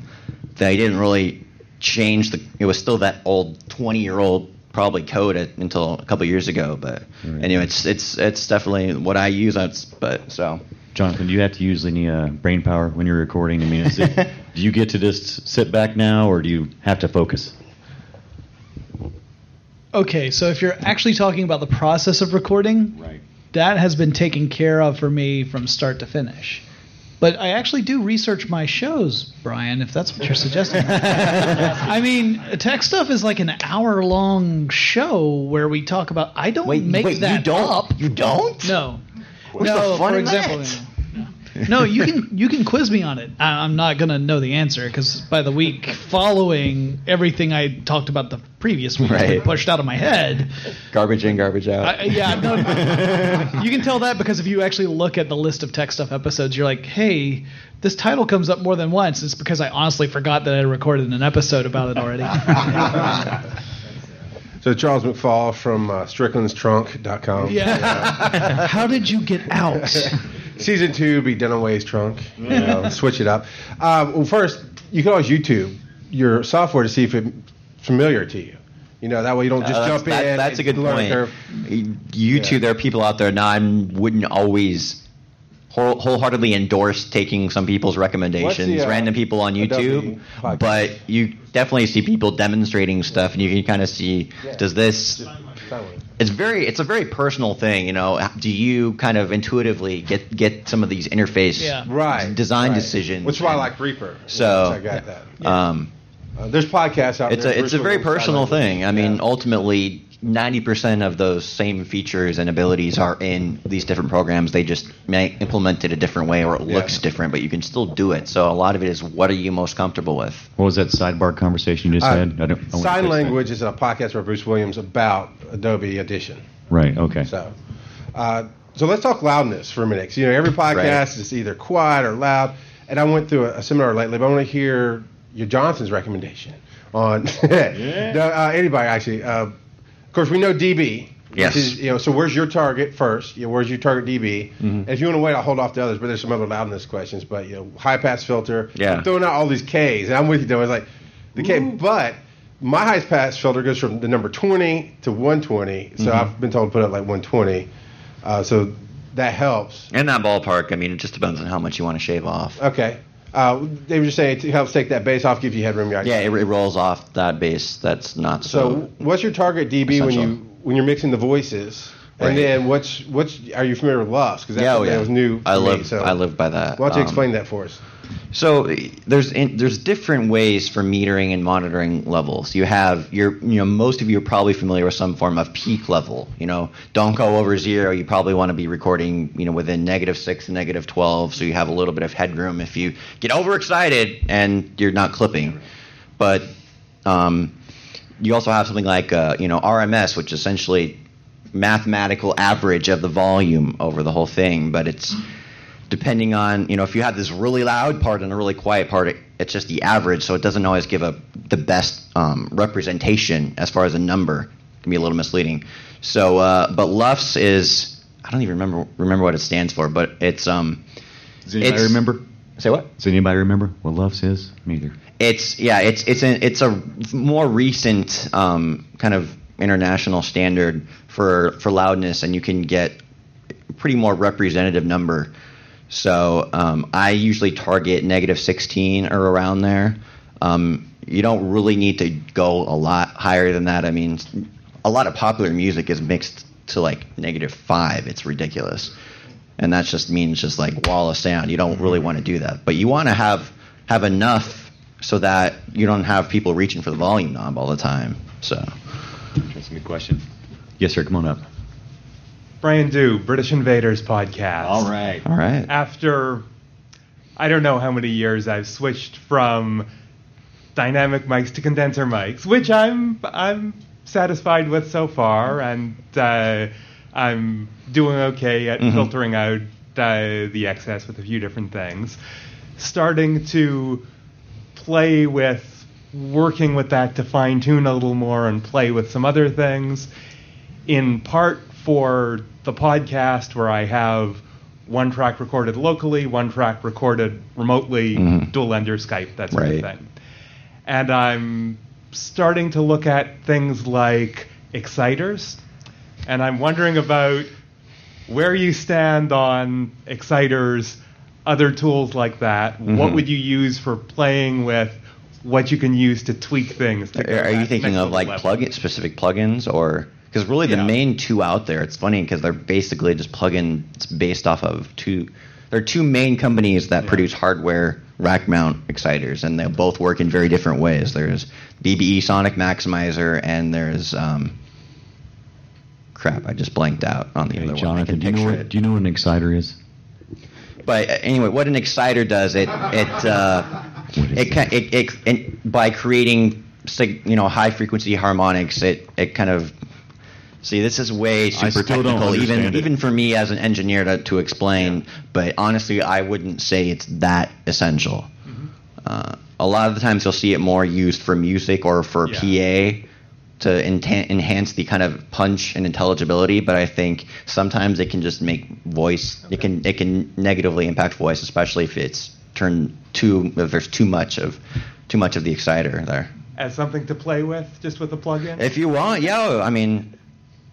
they didn't really change the. It was still that old 20 year old probably code it until a couple years ago. But anyway, it's it's it's definitely what I use. That's but so. Jonathan, do you have to use any uh, brain power when you're recording? I mean, is it, (laughs) do you get to just sit back now, or do you have to focus? Okay, so if you're actually talking about the process of recording, right. that has been taken care of for me from start to finish. But I actually do research my shows, Brian, if that's what you're suggesting. (laughs) I mean, TechStuff is like an hour long show where we talk about. I don't Wait, make wait, you that don't? up. You don't? No. Where's no, for example. that? No. No, you can you can quiz me on it. I, I'm not gonna know the answer because by the week following, everything I talked about the previous week has been Right. pushed out of my head. Garbage in, garbage out. I, yeah, no, (laughs) you can tell that because if you actually look at the list of TechStuff episodes, you're like, hey, this title comes up more than once. It's because I honestly forgot that I recorded an episode about it already. (laughs) So Charles McFall from uh, StricklandsTrunk.com. yeah. (laughs) How did you get out? Season two be Dunaway's trunk. You know, (laughs) switch it up. Um, well, first, you can always YouTube your software to see if it's familiar to you. You know, that way you don't just Uh, jump that's, in. that- that's a good learn point. curve. YouTube, there are people out there now. I wouldn't always whole, wholeheartedly endorse taking some people's recommendations, uh, random people on Adobe YouTube, but you definitely see people demonstrating stuff, and you can kind of see does this. It's very, it's a very personal thing, you know. Do you kind of intuitively get get some of these interface Yeah. Right, design right. decisions? Which is why I like Reaper. So I got that. Um, Uh, there's podcasts out it's there. a it's a Bruce very personal I like it. thing. I mean, ultimately, ninety percent of those same features and abilities are in these different programs. They just may implement it a different way or it Yeah. looks different, but you can still do it. So a lot of it is what are you most comfortable with? What was that sidebar conversation you just Uh, had? I don't, I Sign language is a podcast by Bruce Williams about Adobe Audition. Right. Okay. So, uh, so let's talk loudness for a minute. 'Cause, you know, every podcast is either quiet or loud. And I went through a, a seminar lately, but I want to hear your Johnson's recommendation on (laughs) no, uh, anybody actually. Uh, of course, we know DB. Yes. Is, you know, so where's your target first? You know, where's your target DB? Mhm. And if you want to wait, I'll hold off the others. But there's some other loudness questions. But you know, high pass filter. Yeah. I'm throwing out all these Ks, and I'm with you. Though it's like the K, but my high pass filter goes from the number 20 to 120. So Mhm. I've been told to put it like 120. Uh, so that helps. In that ballpark, I mean, it just depends on how much you want to shave off. Okay. Uh, they were just saying it helps take that bass off, give you headroom. Yeah, it, it rolls off that bass. That's not so. So, what's your target DB when you when you're mixing the voices? Right. And then what's what's are you familiar with LUFS? Because yeah, oh, yeah. that was new. I live. so I live by that. Why don't you Um, explain that for us? So there's in, there's different ways for metering and monitoring levels. You have your you know most of you are probably familiar with some form of peak level. You know, don't go over zero. You probably want to be recording you know within negative six and negative twelve, so you have a little bit of headroom if you get overexcited and you're not clipping. But um, you also have something like uh, you know RMS, which essentially mathematical average of the volume over the whole thing, but it's depending on you know if you have this really loud part and a really quiet part it, it's just the average so it doesn't always give a the best um, representation as far as a number it can be a little misleading so uh, but LUFS is i don't even remember remember what it stands for but it's um Does anybody it's- remember? say what Does anybody remember what LUFS is? Me either. it's yeah, it's it's an it's a more recent um, kind of international standard for for loudness, and you can get pretty more representative number. So um, I usually target negative 16 or around there. Um, You don't really need to go a lot higher than that. I mean, a lot of popular music is mixed to like negative five. It's ridiculous, and that just means just like wall of sound. You don't really want to do that, but you want to have have enough so that you don't have people reaching for the volume knob all the time. So that's a good question. Yes, sir. Come on up. Brian Dew, British Invaders podcast. All right. All right. After I don't know how many years I've switched from dynamic mics to condenser mics, which I'm I'm satisfied with so far, and uh, I'm doing okay at Mhm. filtering out uh, the excess with a few different things. Starting to play with working with that to fine tune a little more and play with some other things. In part for the podcast, where I have one track recorded locally, one track recorded remotely, Mhm. dual ender Skype, that sort Right. of thing. And I'm starting to look at things like exciters, and I'm wondering about where you stand on exciters, other tools like that. What Mhm. would you use for playing with what you can use to tweak things? To Are, are you thinking of like level? plug specific plugins or because really the main two out there? It's funny because they're basically just plugins based off of two. There are two main companies that produce hardware rack mount exciters, and they both work in very different ways. There's BBE Sonic Maximizer, and there's um, crap. I just blanked out on the other one. Jonathan, do you know what it. do you know what an exciter is? But uh, anyway, what an exciter does it it uh, it, it, it, it by creating you know high frequency harmonics, it it kind of see this is way super technical even it. even for me as an engineer to, to explain. But honestly, I wouldn't say it's that essential. Uh, a lot of the times you'll see it more used for music or for PA to enta- enhance the kind of punch and intelligibility. But I think sometimes it can just make voice. It can it can negatively impact voice, especially if it's turned too if there's too much of too much of the exciter there. As something to play with, just with a plugin? If you want, yeah. I mean,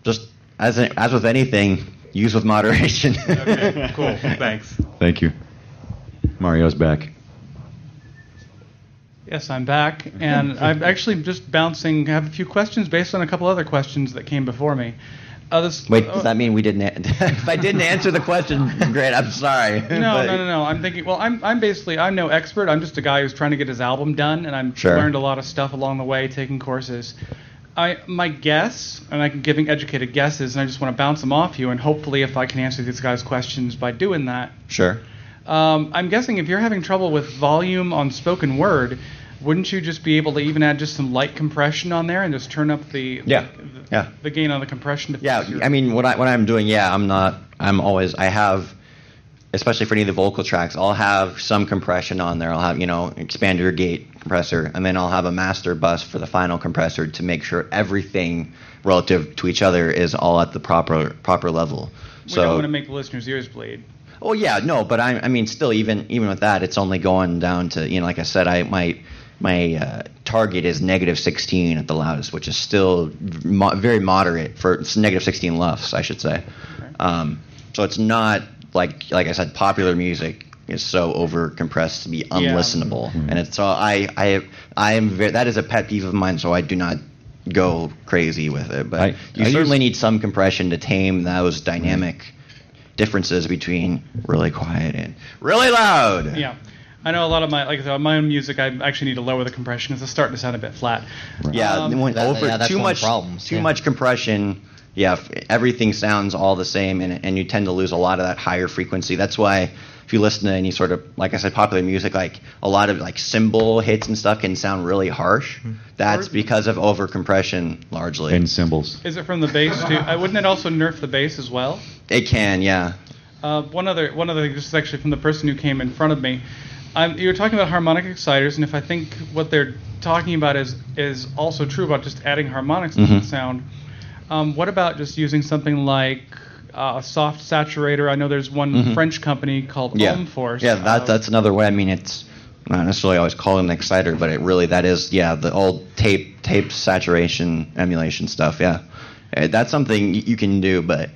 just as as with anything, use with moderation. (laughs) okay, cool. Thanks. Thank you. Mario's back. Yes, I'm back, and (laughs) I'm actually just bouncing. I have a few questions based on a couple other questions that came before me. Uh, this, Wait, does that mean we didn't? A- (laughs) if I didn't answer the question, great. I'm sorry. (laughs) No, no, no, no. I'm thinking. Well, I'm, I'm basically, I'm no expert. I'm just a guy who's trying to get his album done, and I'm Sure. learned a lot of stuff along the way, taking courses. I, my guess, and I'm giving educated guesses, and I just want to bounce them off you, and hopefully, if I can answer these guys' questions by doing that, Sure. um, I'm guessing if you're having trouble with volume on spoken word, wouldn't you just be able to even add just some light compression on there and just turn up the Yeah. the, Yeah. the gain on the compression? To Yeah, your- I mean, what I what I'm doing, yeah, I'm not. I'm always. I have, especially for any of the vocal tracks, I'll have some compression on there. I'll have you know expander gate compressor, and then I'll have a master bus for the final compressor to make sure everything relative to each other is all at the proper proper level. So we so don't want to make the listeners' ears bleed. Oh yeah, no, but I, I mean, still, even even with that, it's only going down to you know, like I said, I my my uh, target is negative 16 at the loudest, which is still mo- very moderate for negative 16 LUFS, I should say. Um, so it's not like like I said, popular music is so over compressed to be unlistenable, and it's so I I I am very, that is a pet peeve of mine, so I do not go crazy with it. But I- you I certainly use- need some compression to tame those dynamic differences between really quiet and really loud. Yeah. I know a lot of my like my own music. I actually need to lower the compression because it's starting to sound a bit flat. Yeah, Um, when that- over yeah, that's too much problems, too yeah. much compression. Yeah, everything sounds all the same, and and you tend to lose a lot of that higher frequency. That's why if you listen to any sort of like I said, popular music, like a lot of like cymbal hits and stuff can sound really harsh. That's because of over compression largely. And cymbals. Is it from the bass too? Uh, wouldn't it also nerf the bass as well? It can, yeah. Uh, one other one other thing. This is actually from the person who came in front of me. Um, you're talking about harmonic exciters, and if I think what they're talking about is is also true about just adding harmonics to Mhm. the sound. Um, what about just using something like uh, a soft saturator? I know there's one Mhm. French company called yeah. Yeah, that Uh, that's another way. I mean, it's not necessarily always called an exciter, but it really that is yeah the old tape tape saturation emulation stuff. Yeah, Uh, that's something you can do, but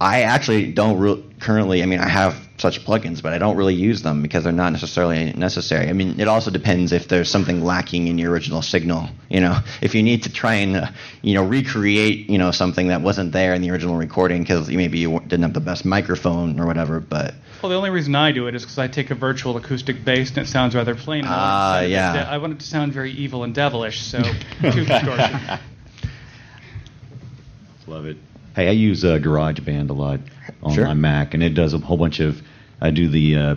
I actually don't re- currently. I mean, I have such plugins, but I don't really use them because they're not necessarily necessary. I mean, it also depends if there's something lacking in your original signal. You know, if you need to try and uh, you know recreate you know something that wasn't there in the original recording because maybe you didn't have the best microphone or whatever, but Well, the only reason I do it is because I take a virtual acoustic bass and it sounds rather plain. and I want Ah, it to- yeah. I want it to sound very evil and devilish, so (laughs) tooth distortion. Love it. Hey, I use uh, GarageBand a lot on Sure. my Mac, and it does a whole bunch of. I do the. Uh,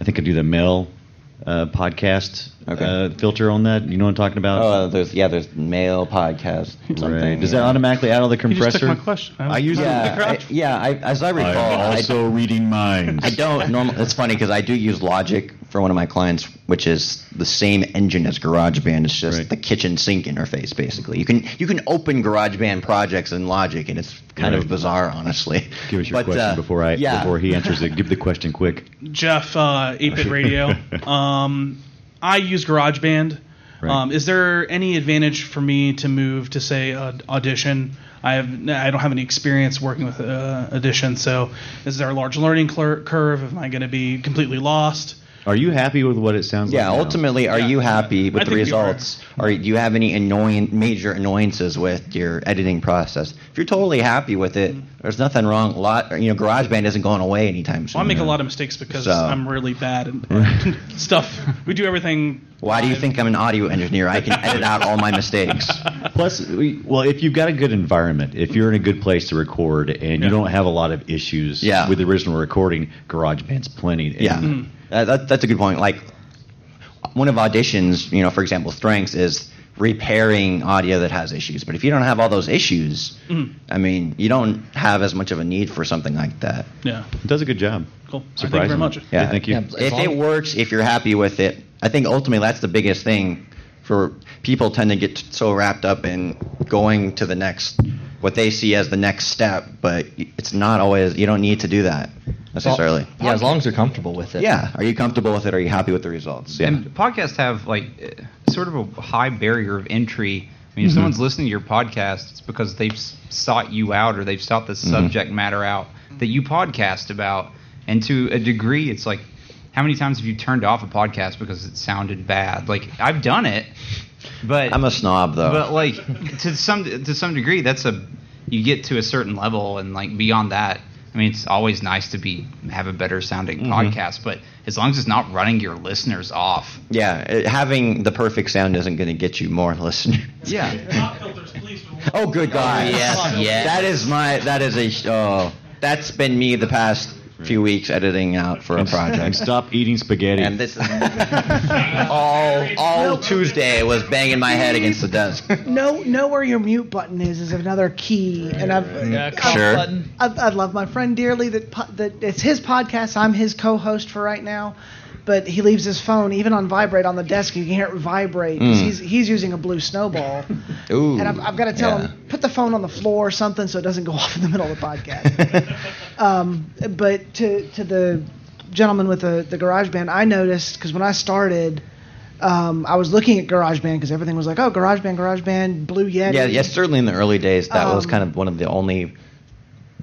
I think I do the male uh, podcast uh, filter on that. You know what I'm talking about? Oh, uh, there's yeah, there's male podcast. Something. Right. Does yeah. that automatically add all the You just compressor? took my question. I use yeah, the I, yeah. I, as I recall, I'm I- also reading minds. I don't normally. It's funny because I do use Logic for one of my clients, which is the same engine as GarageBand. It's just the kitchen sink interface, basically. You can you can open GarageBand projects in Logic, and it's kind Right. of bizarre, honestly. Give us your But, question uh, before I yeah. before he answers it. Give the question quick. Jeff, uh, 8-Bit Radio. (laughs) um, I use GarageBand. Right. Um, is there any advantage for me to move to say uh, Audition? I have I don't have any experience working with uh, Audition, so is there a large learning cur- curve? Am I going to be completely lost? Are you happy with what it sounds Yeah, like? now? ultimately, are you happy with I the think you are. results? Or do you have any annoying major annoyances with your editing process? If you're totally happy with it, mm-hmm. there's nothing wrong. A lot, you know, GarageBand isn't going away anytime soon. Well, I make a lot of mistakes because So- I'm really bad at (laughs) (laughs) stuff. We do everything. Why do you think I'm an audio engineer? I can edit out all my mistakes. (laughs) Plus, we, well, if you've got a good environment, if you're in a good place to record, and you don't have a lot of issues Yeah. with the original recording, GarageBand's plenty. Yeah, And Uh, that, that's a good point. Like one of Audition's, you know, for example, strengths is repairing audio that has issues. But if you don't have all those issues, Mhm. I mean, you don't have as much of a need for something like that. Yeah. It does a good job. Cool. Thank you very much. Yeah, thank you. Yeah, if it works, if you're happy with it, I think ultimately that's the biggest thing. For people tend to get so wrapped up in going to the next, what they see as the next step, but it's not always. You don't need to do that necessarily. Yeah, as long as you're comfortable with it. Yeah. Are you comfortable with it? Are you happy with the results? Yeah. And podcasts have like uh, sort of a high barrier of entry. I mean, if Mhm. someone's listening to your podcast, it's because they've sought you out or they've sought the Mhm. subject matter out that you podcast about. And to a degree, it's like, how many times have you turned off a podcast because it sounded bad? Like I've done it, but I'm a snob though. but like to some to some degree, that's a you get to a certain level, and like beyond that, I mean, it's always nice to be have a better sounding Mhm. podcast. But as long as it's not running your listeners off, yeah, it- having the perfect sound isn't going to get you more (laughs) listeners. yeah. Oh, good God! Yes, yes. That is my. That is a. Oh, that's been me the past few weeks editing out for a And project. stop eating spaghetti. And this is (laughs) all all Tuesday was banging my head against the desk. (laughs) know know where your mute button is is another key, and I've Yeah, I've- Sure. button. I, I love my friend dearly. That po- that it's his podcast. I'm his co-host for right now, but he leaves his phone even on vibrate on the desk. You can hear it vibrate. 'cause Mm. He's he's using a blue snowball, Ooh. and I've, I've got to tell yeah. him put the phone on the floor or something so it doesn't go (laughs) off in the middle of the podcast. (laughs) um, but to to the gentleman with the the GarageBand, I noticed because when I started. Um, I was looking at GarageBand because everything was like, oh, GarageBand, GarageBand, Blue Yeti. Yeah, yes, certainly in the early days, that was Um, kind of one of the only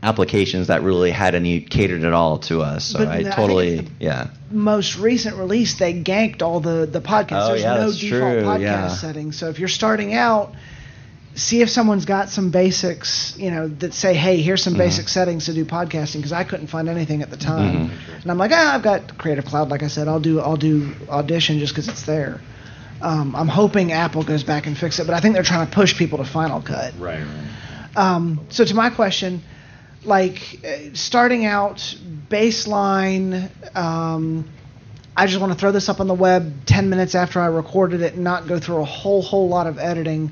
applications that really had any catered at all to us. So I I think totally, it's yeah. most recent release, they ganked all the the podcasts. Oh, There's yeah, no that's default true, podcast yeah. settings. So if you're starting out, see if someone's got some basics, you know, that say, hey, here's some Mhm. basic settings to do podcasting because I couldn't find anything at the time. Mhm. And I'm like, ah, I've got Creative Cloud. Like I said, I'll do I'll do Audition just because it's there. Um, I'm hoping Apple goes back and fix it, but I think they're trying to push people to Final Cut. right, right. Um, so to my question, like uh, starting out baseline, um, I just want to throw this up on the web 10 minutes after I recorded it and not go through a whole whole lot of editing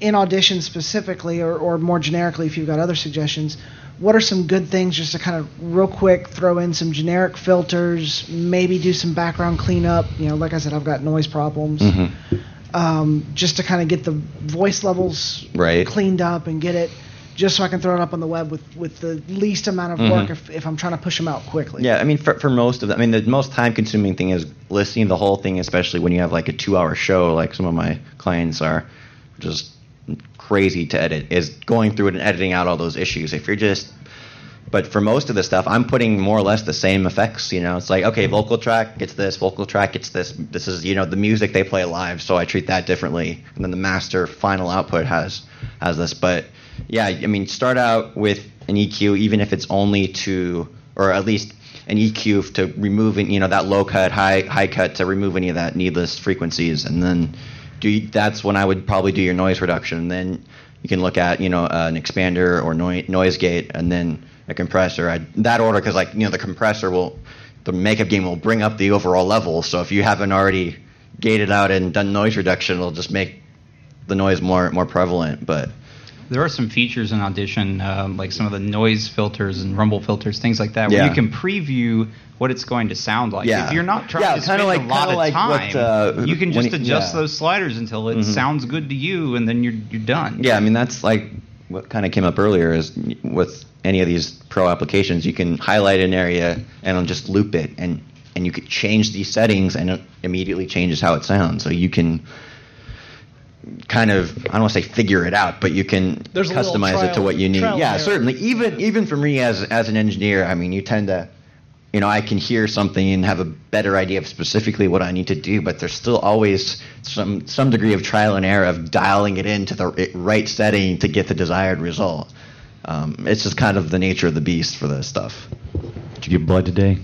in Audition specifically, or, or more generically, if you've got other suggestions. What are some good things just to kind of real quick throw in some generic filters, maybe do some background cleanup? You know, like I said, I've got noise problems. Mhm. Um, just to kind of get the voice levels Right. cleaned up and get it just so I can throw it up on the web with, with the least amount of Mhm. work if, if I'm trying to push them out quickly. Yeah, I mean, for, for most of them, I mean, the most time consuming thing is listening to the whole thing, especially when you have like a two hour show, like some of my clients are just crazy to edit, is going through it and editing out all those issues. If you're just but for most of the stuff, I'm putting more or less the same effects. You know, it's like okay, vocal track gets this, vocal track gets this. This is you know the music they play live, so I treat that differently. And then the master final output has has this. But yeah, I mean, start out with an EQ, even if it's only to, or at least an EQ to remove you know that low cut, high high cut to remove any of that needless frequencies, and then do that's when I would probably do your noise reduction. And then you can look at you know uh, an expander or noise, noise gate, and then a compressor. I, that order because like you know the compressor will the makeup gain will bring up the overall level. So if you haven't already gated out and done noise reduction, it'll just make the noise more more prevalent. But there are some features in Audition, um, like some of the noise filters and rumble filters, things like that, where Yeah. you can preview what it's going to sound like. Yeah. If you're not trying Yeah, to spend like- a lot kinda like time, what, uh, you can just you- adjust yeah. those sliders until it Mhm. sounds good to you, and then you're you're done. Yeah, I mean that's like what kind of came up earlier is with any of these pro applications, you can highlight an area and it'll just loop it, and and you could change these settings, and it immediately changes how it sounds. So you can kind of I don't want to say figure it out, but you can There's a little customize it to what you need. Yeah, error. certainly. Even even for me as as an engineer, I mean, you tend to you know, I can hear something and have a better idea of specifically what I need to do, but there's still always some some degree of trial and error of dialing it into the right setting to get the desired result. Um, it's just kind of the nature of the beast for this stuff. Did you get blood today?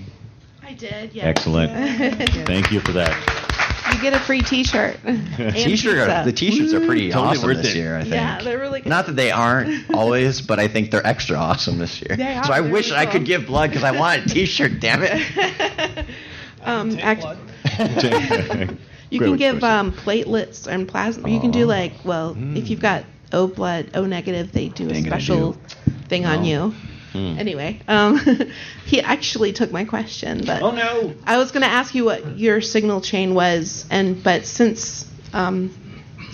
I did, yes. Excellent. Yeah. (laughs) Thank you for that. You get a free T-shirt. (laughs) T-shirt, are, the T-shirts are pretty Totally awesome this it. year. I think. Yeah, they're really good. Not that they aren't (laughs) always, but I think they're extra awesome this year. They are, so I wish really I could give blood because I want a T-shirt. Damn it. (laughs) Um, act- you Great can give um, platelets and plasma. You can do like, well, if you've got O blood, O negative, they do a Dang special do. thing on Oh. you. Hmm. Anyway, um, (laughs) he actually took my question, but Oh no. I was going to ask you what your signal chain was, and but since um,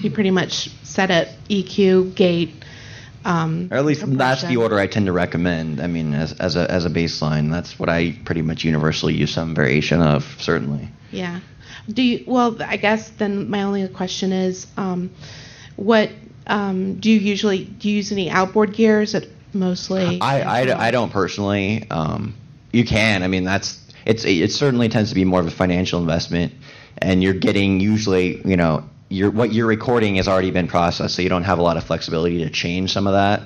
you pretty much set it EQ, gate, um, Or at least that's the order I tend to recommend. I mean, as, as a as a baseline, that's what I pretty much universally use some variation of. Certainly. Yeah. Do you? Well, I guess then my only question is, um, what um, do you usually do? You use any outboard gears it mostly? I, I, I don't personally. Um, you can. I mean, that's it's it certainly tends to be more of a financial investment, and you're getting usually you know your what you're recording has already been processed, so you don't have a lot of flexibility to change some of that.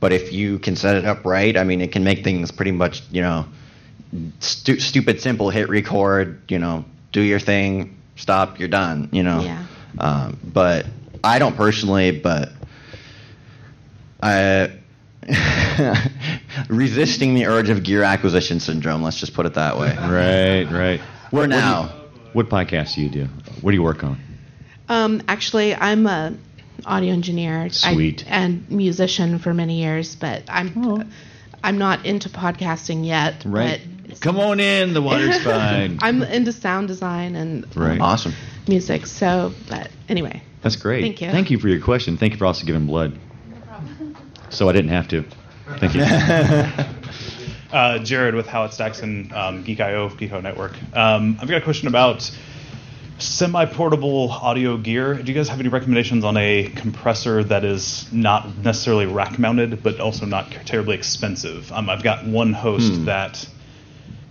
But if you can set it up right, I mean, it can make things pretty much you know stu- stupid simple. Hit record. You know, do your thing. Stop. You're done. You know. Yeah. Um, but I don't personally, but I (laughs) resisting the urge of gear acquisition syndrome. Let's just put it that way. Right, right. Where What do you- now? What podcast do you do? What do you work on? Um, actually, I'm a audio engineer. I- Sweet. and musician for many years, but I'm I'm not into podcasting yet. Right. Come on in. The water's (laughs) fine. I'm into sound design and Right. Awesome. music. So, but anyway. That's great. Thank you. Thank you for your question. Thank you for also giving blood. So I didn't have to. Thank you. (laughs) Uh, Jared with How It Stacks and um, Geek.io, Geeko Network. Um, I've got a question about semi-portable audio gear. Do you guys have any recommendations on a compressor that is not necessarily rack-mounted, but also not terribly expensive? Um, I've got one host Hmm. that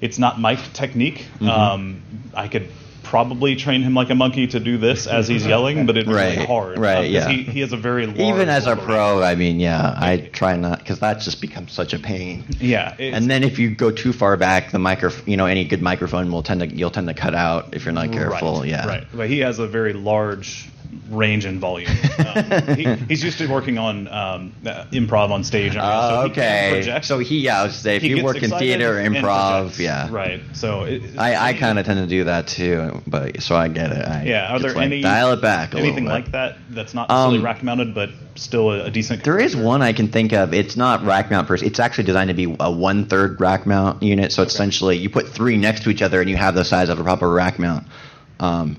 it's not mic technique. Mhm. Um, I could probably train him like a monkey to do this as he's yelling, but it's really hard. right, Uh, yeah. He, he has a very large Even as a pro, I mean, yeah, I try not because that just becomes such a pain. Yeah, and then if you go too far back, the micro, you know, any good microphone will tend to you'll tend to cut out if you're not careful. Right, yeah. Right. But he has a very large range and volume. Um, he, (laughs) he's used to working on um, uh, improv on stage. Oh, so okay. So he, yeah, I was say if you work in theater, improv, yeah. Right. So it, I, I kind of tend to do that too, but so I get it. I, yeah. Are there like, any dial it back a anything like that that's not necessarily Um, rack mounted but still a, a decent? There is one I can think of. It's not rack mount per se. It's actually designed to be a one third rack mount unit. So essentially, you put three next to each other and you have the size of a proper rack mount. Um,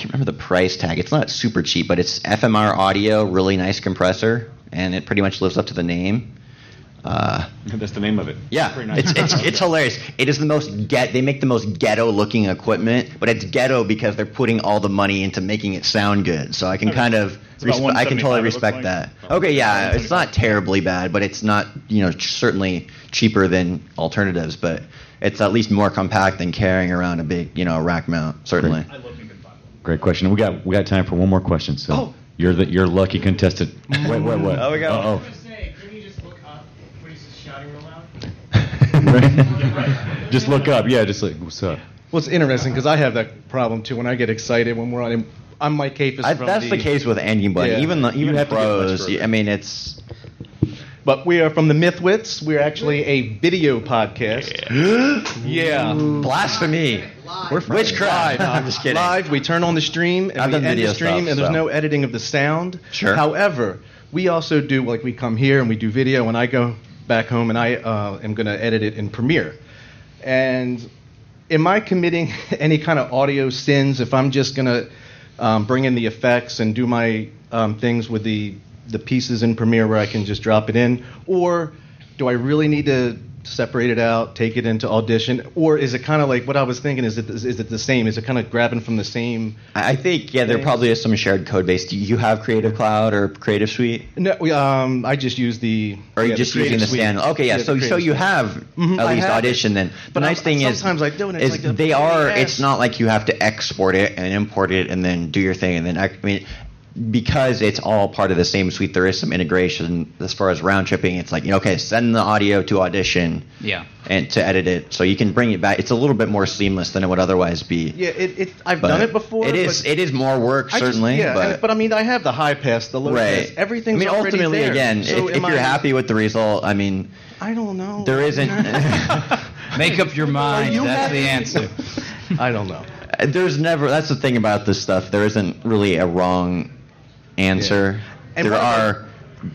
can't remember the price tag. It's not super cheap, but it's FMR audio, really nice compressor, and it pretty much lives up to the name. Uh, That's the name of it. yeah, Pretty nice. it's it's it's (laughs) hilarious. It is the most get. They make the most ghetto looking equipment, but it's ghetto because they're putting all the money into making it sound good. So I can kind of, It's I can totally respect like. that. Okay, yeah, it's not terribly bad, but it's not you know certainly cheaper than alternatives, but it's at least more compact than carrying around a big you know rack mount. Certainly. Great question. We got we got time for one more question. So Oh. you're the you're lucky contestant. Mm. Wait, wait, what? Oh, we go. Uh-oh. (laughs) Just look up. Yeah, just like what's up. Well, it's interesting because I have that problem too. When I get excited when we're on, I'm Mike Capus I, from that's the, case with anybody, Yeah. even the, You even have to get much pros. I mean, it's But we are from the Mythwits. We're actually a video podcast. Yeah. Blasphemy. We're Witchcraft. Live. No, I'm just kidding. Live. We turn on the stream and I've we done end video the stream, stuff, and there's so. no editing of the sound. Sure. However, we also do like we come here and we do video, and I go back home and I uh, am going to edit it in Premiere. And am I committing (laughs) any kind of audio sins if I'm just going to um, bring in the effects and do my um, things with the the pieces in Premiere where I can just drop it in, or do I really need to separate it out, take it into Audition, or is it kind of like what I was thinking? Is it is it the same? Is it kind of grabbing from the same? I think yeah, there probably is some shared code base. Do you have Creative Cloud or Creative Suite? No, um, I just use the. Or are you yeah, just using the stand? Okay, yeah. the so so you have Mhm, at least have Audition then. The But nice I'm- thing is sometimes I do, and it's is like the they are. It's not like you have to export it and import it and then do your thing and then I mean. Because it's all part of the same suite, there is some integration as far as round tripping. It's like, you know, okay, send the audio to Audition Yeah. and to edit it, so you can bring it back. It's a little bit more seamless than it would otherwise be. Yeah, it, it I've But done it before. It is it is more work I just- certainly, yeah, but and- but I mean, I have the high pass, the low right. pass. Everything's I mean, already ultimately, there. again, So if, if am you're I- happy with the result, I mean, I don't know. there isn't. (laughs) Make up your mind. you That's the answer. I don't know. There's never. That's the thing about this stuff. There isn't really a wrong answer. And there are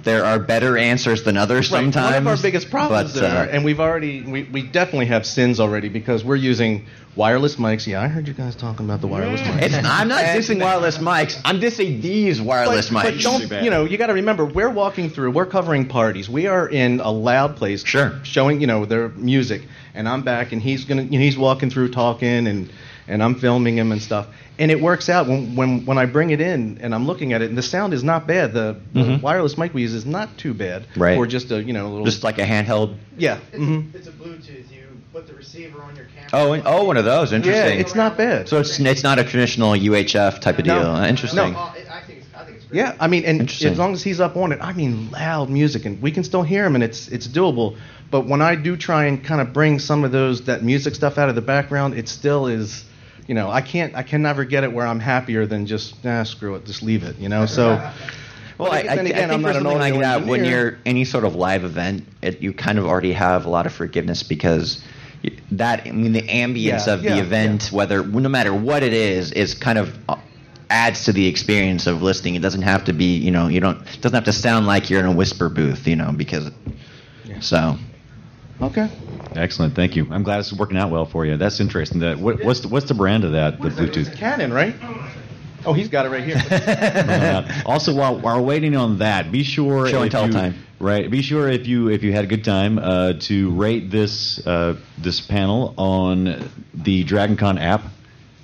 there are better answers than others Right, sometimes. One of our biggest problems but, there, uh, and we've already, we, we definitely have sins already because we're using wireless mics. Yeah, I heard you guys talking about the wireless mics. it's, I'm not And- dissing wireless mics. I'm dissing these wireless but, mics. But don't, you know, you got to remember, we're walking through, we're covering parties. We are in a loud place, Sure. showing, you know, their music, and I'm back, and he's gonna, you know, he's walking through talking, and and I'm filming him and stuff, and it works out when when when I bring it in and I'm looking at it, and the sound is not bad. The, the Mhm. wireless mic we use is not too bad Right. for just a, you know, a little, Just like a handheld. yeah. It's, mhm. it's a Bluetooth. You put the receiver on your camera. Oh, and, oh, one of those. Interesting. Yeah, Interesting. it's not bad. So it's it's not a traditional UHF type of deal. Uh, Interesting. No. I think it's, I think it's. Yeah, I mean, and as long as he's up on it, I mean, loud music, and we can still hear him, and it's it's doable. But when I do try and kind of bring some of those that music stuff out of the background, it still is, you know, I can't, I can never get it where I'm happier than just, nah, screw it, just leave it, you know. So, Well, I, I, then I again, think I'm for not an something like audio that, when you're any sort of live event, it, you kind of already have a lot of forgiveness because that I mean the ambience Yeah, of yeah, the event, whether no matter what it is, is kind of uh, adds to the experience of listening. It doesn't have to be you know you don't it doesn't have to sound like you're in a whisper booth, you know, because so okay. Excellent. Thank you. I'm glad it's working out well for you. That's interesting. That what, what's the, what's the brand of that? The Bluetooth. Canon, right? Oh, he's got it right here. (laughs) Also, while, while we're waiting on that, be sure Show and if tell you, time. Right. Be sure if you if you had a good time uh, to rate this uh, this panel on the DragonCon app.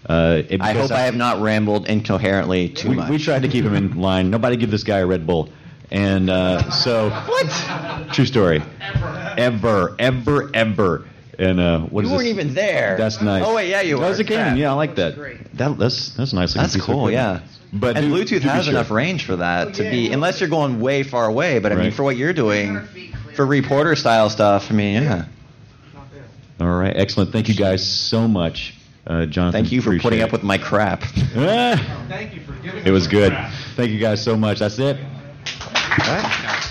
Uh, it- I because hope I have not rambled incoherently too we, much. we tried to keep him in (laughs) line. Nobody give this guy a Red Bull. And uh, so, what? True story. Ever, ever, ever. ever. And uh, what You is weren't this? even there. That's nice. Oh, wait, yeah, you were. That was were. a Canon. Crap. Yeah, I like that. That that's that's nice. That's cool, yeah. But and do- Bluetooth do has sure. enough range for that to be, unless you're going way far away. But I mean, for what you're doing, for reporter style stuff, I mean, yeah. All right, excellent. Thank you guys so much, uh, Jonathan. Thank you for appreciate putting it. up with my crap. (laughs) Thank you for giving it was good. crap. Thank you guys so much. That's it. All right.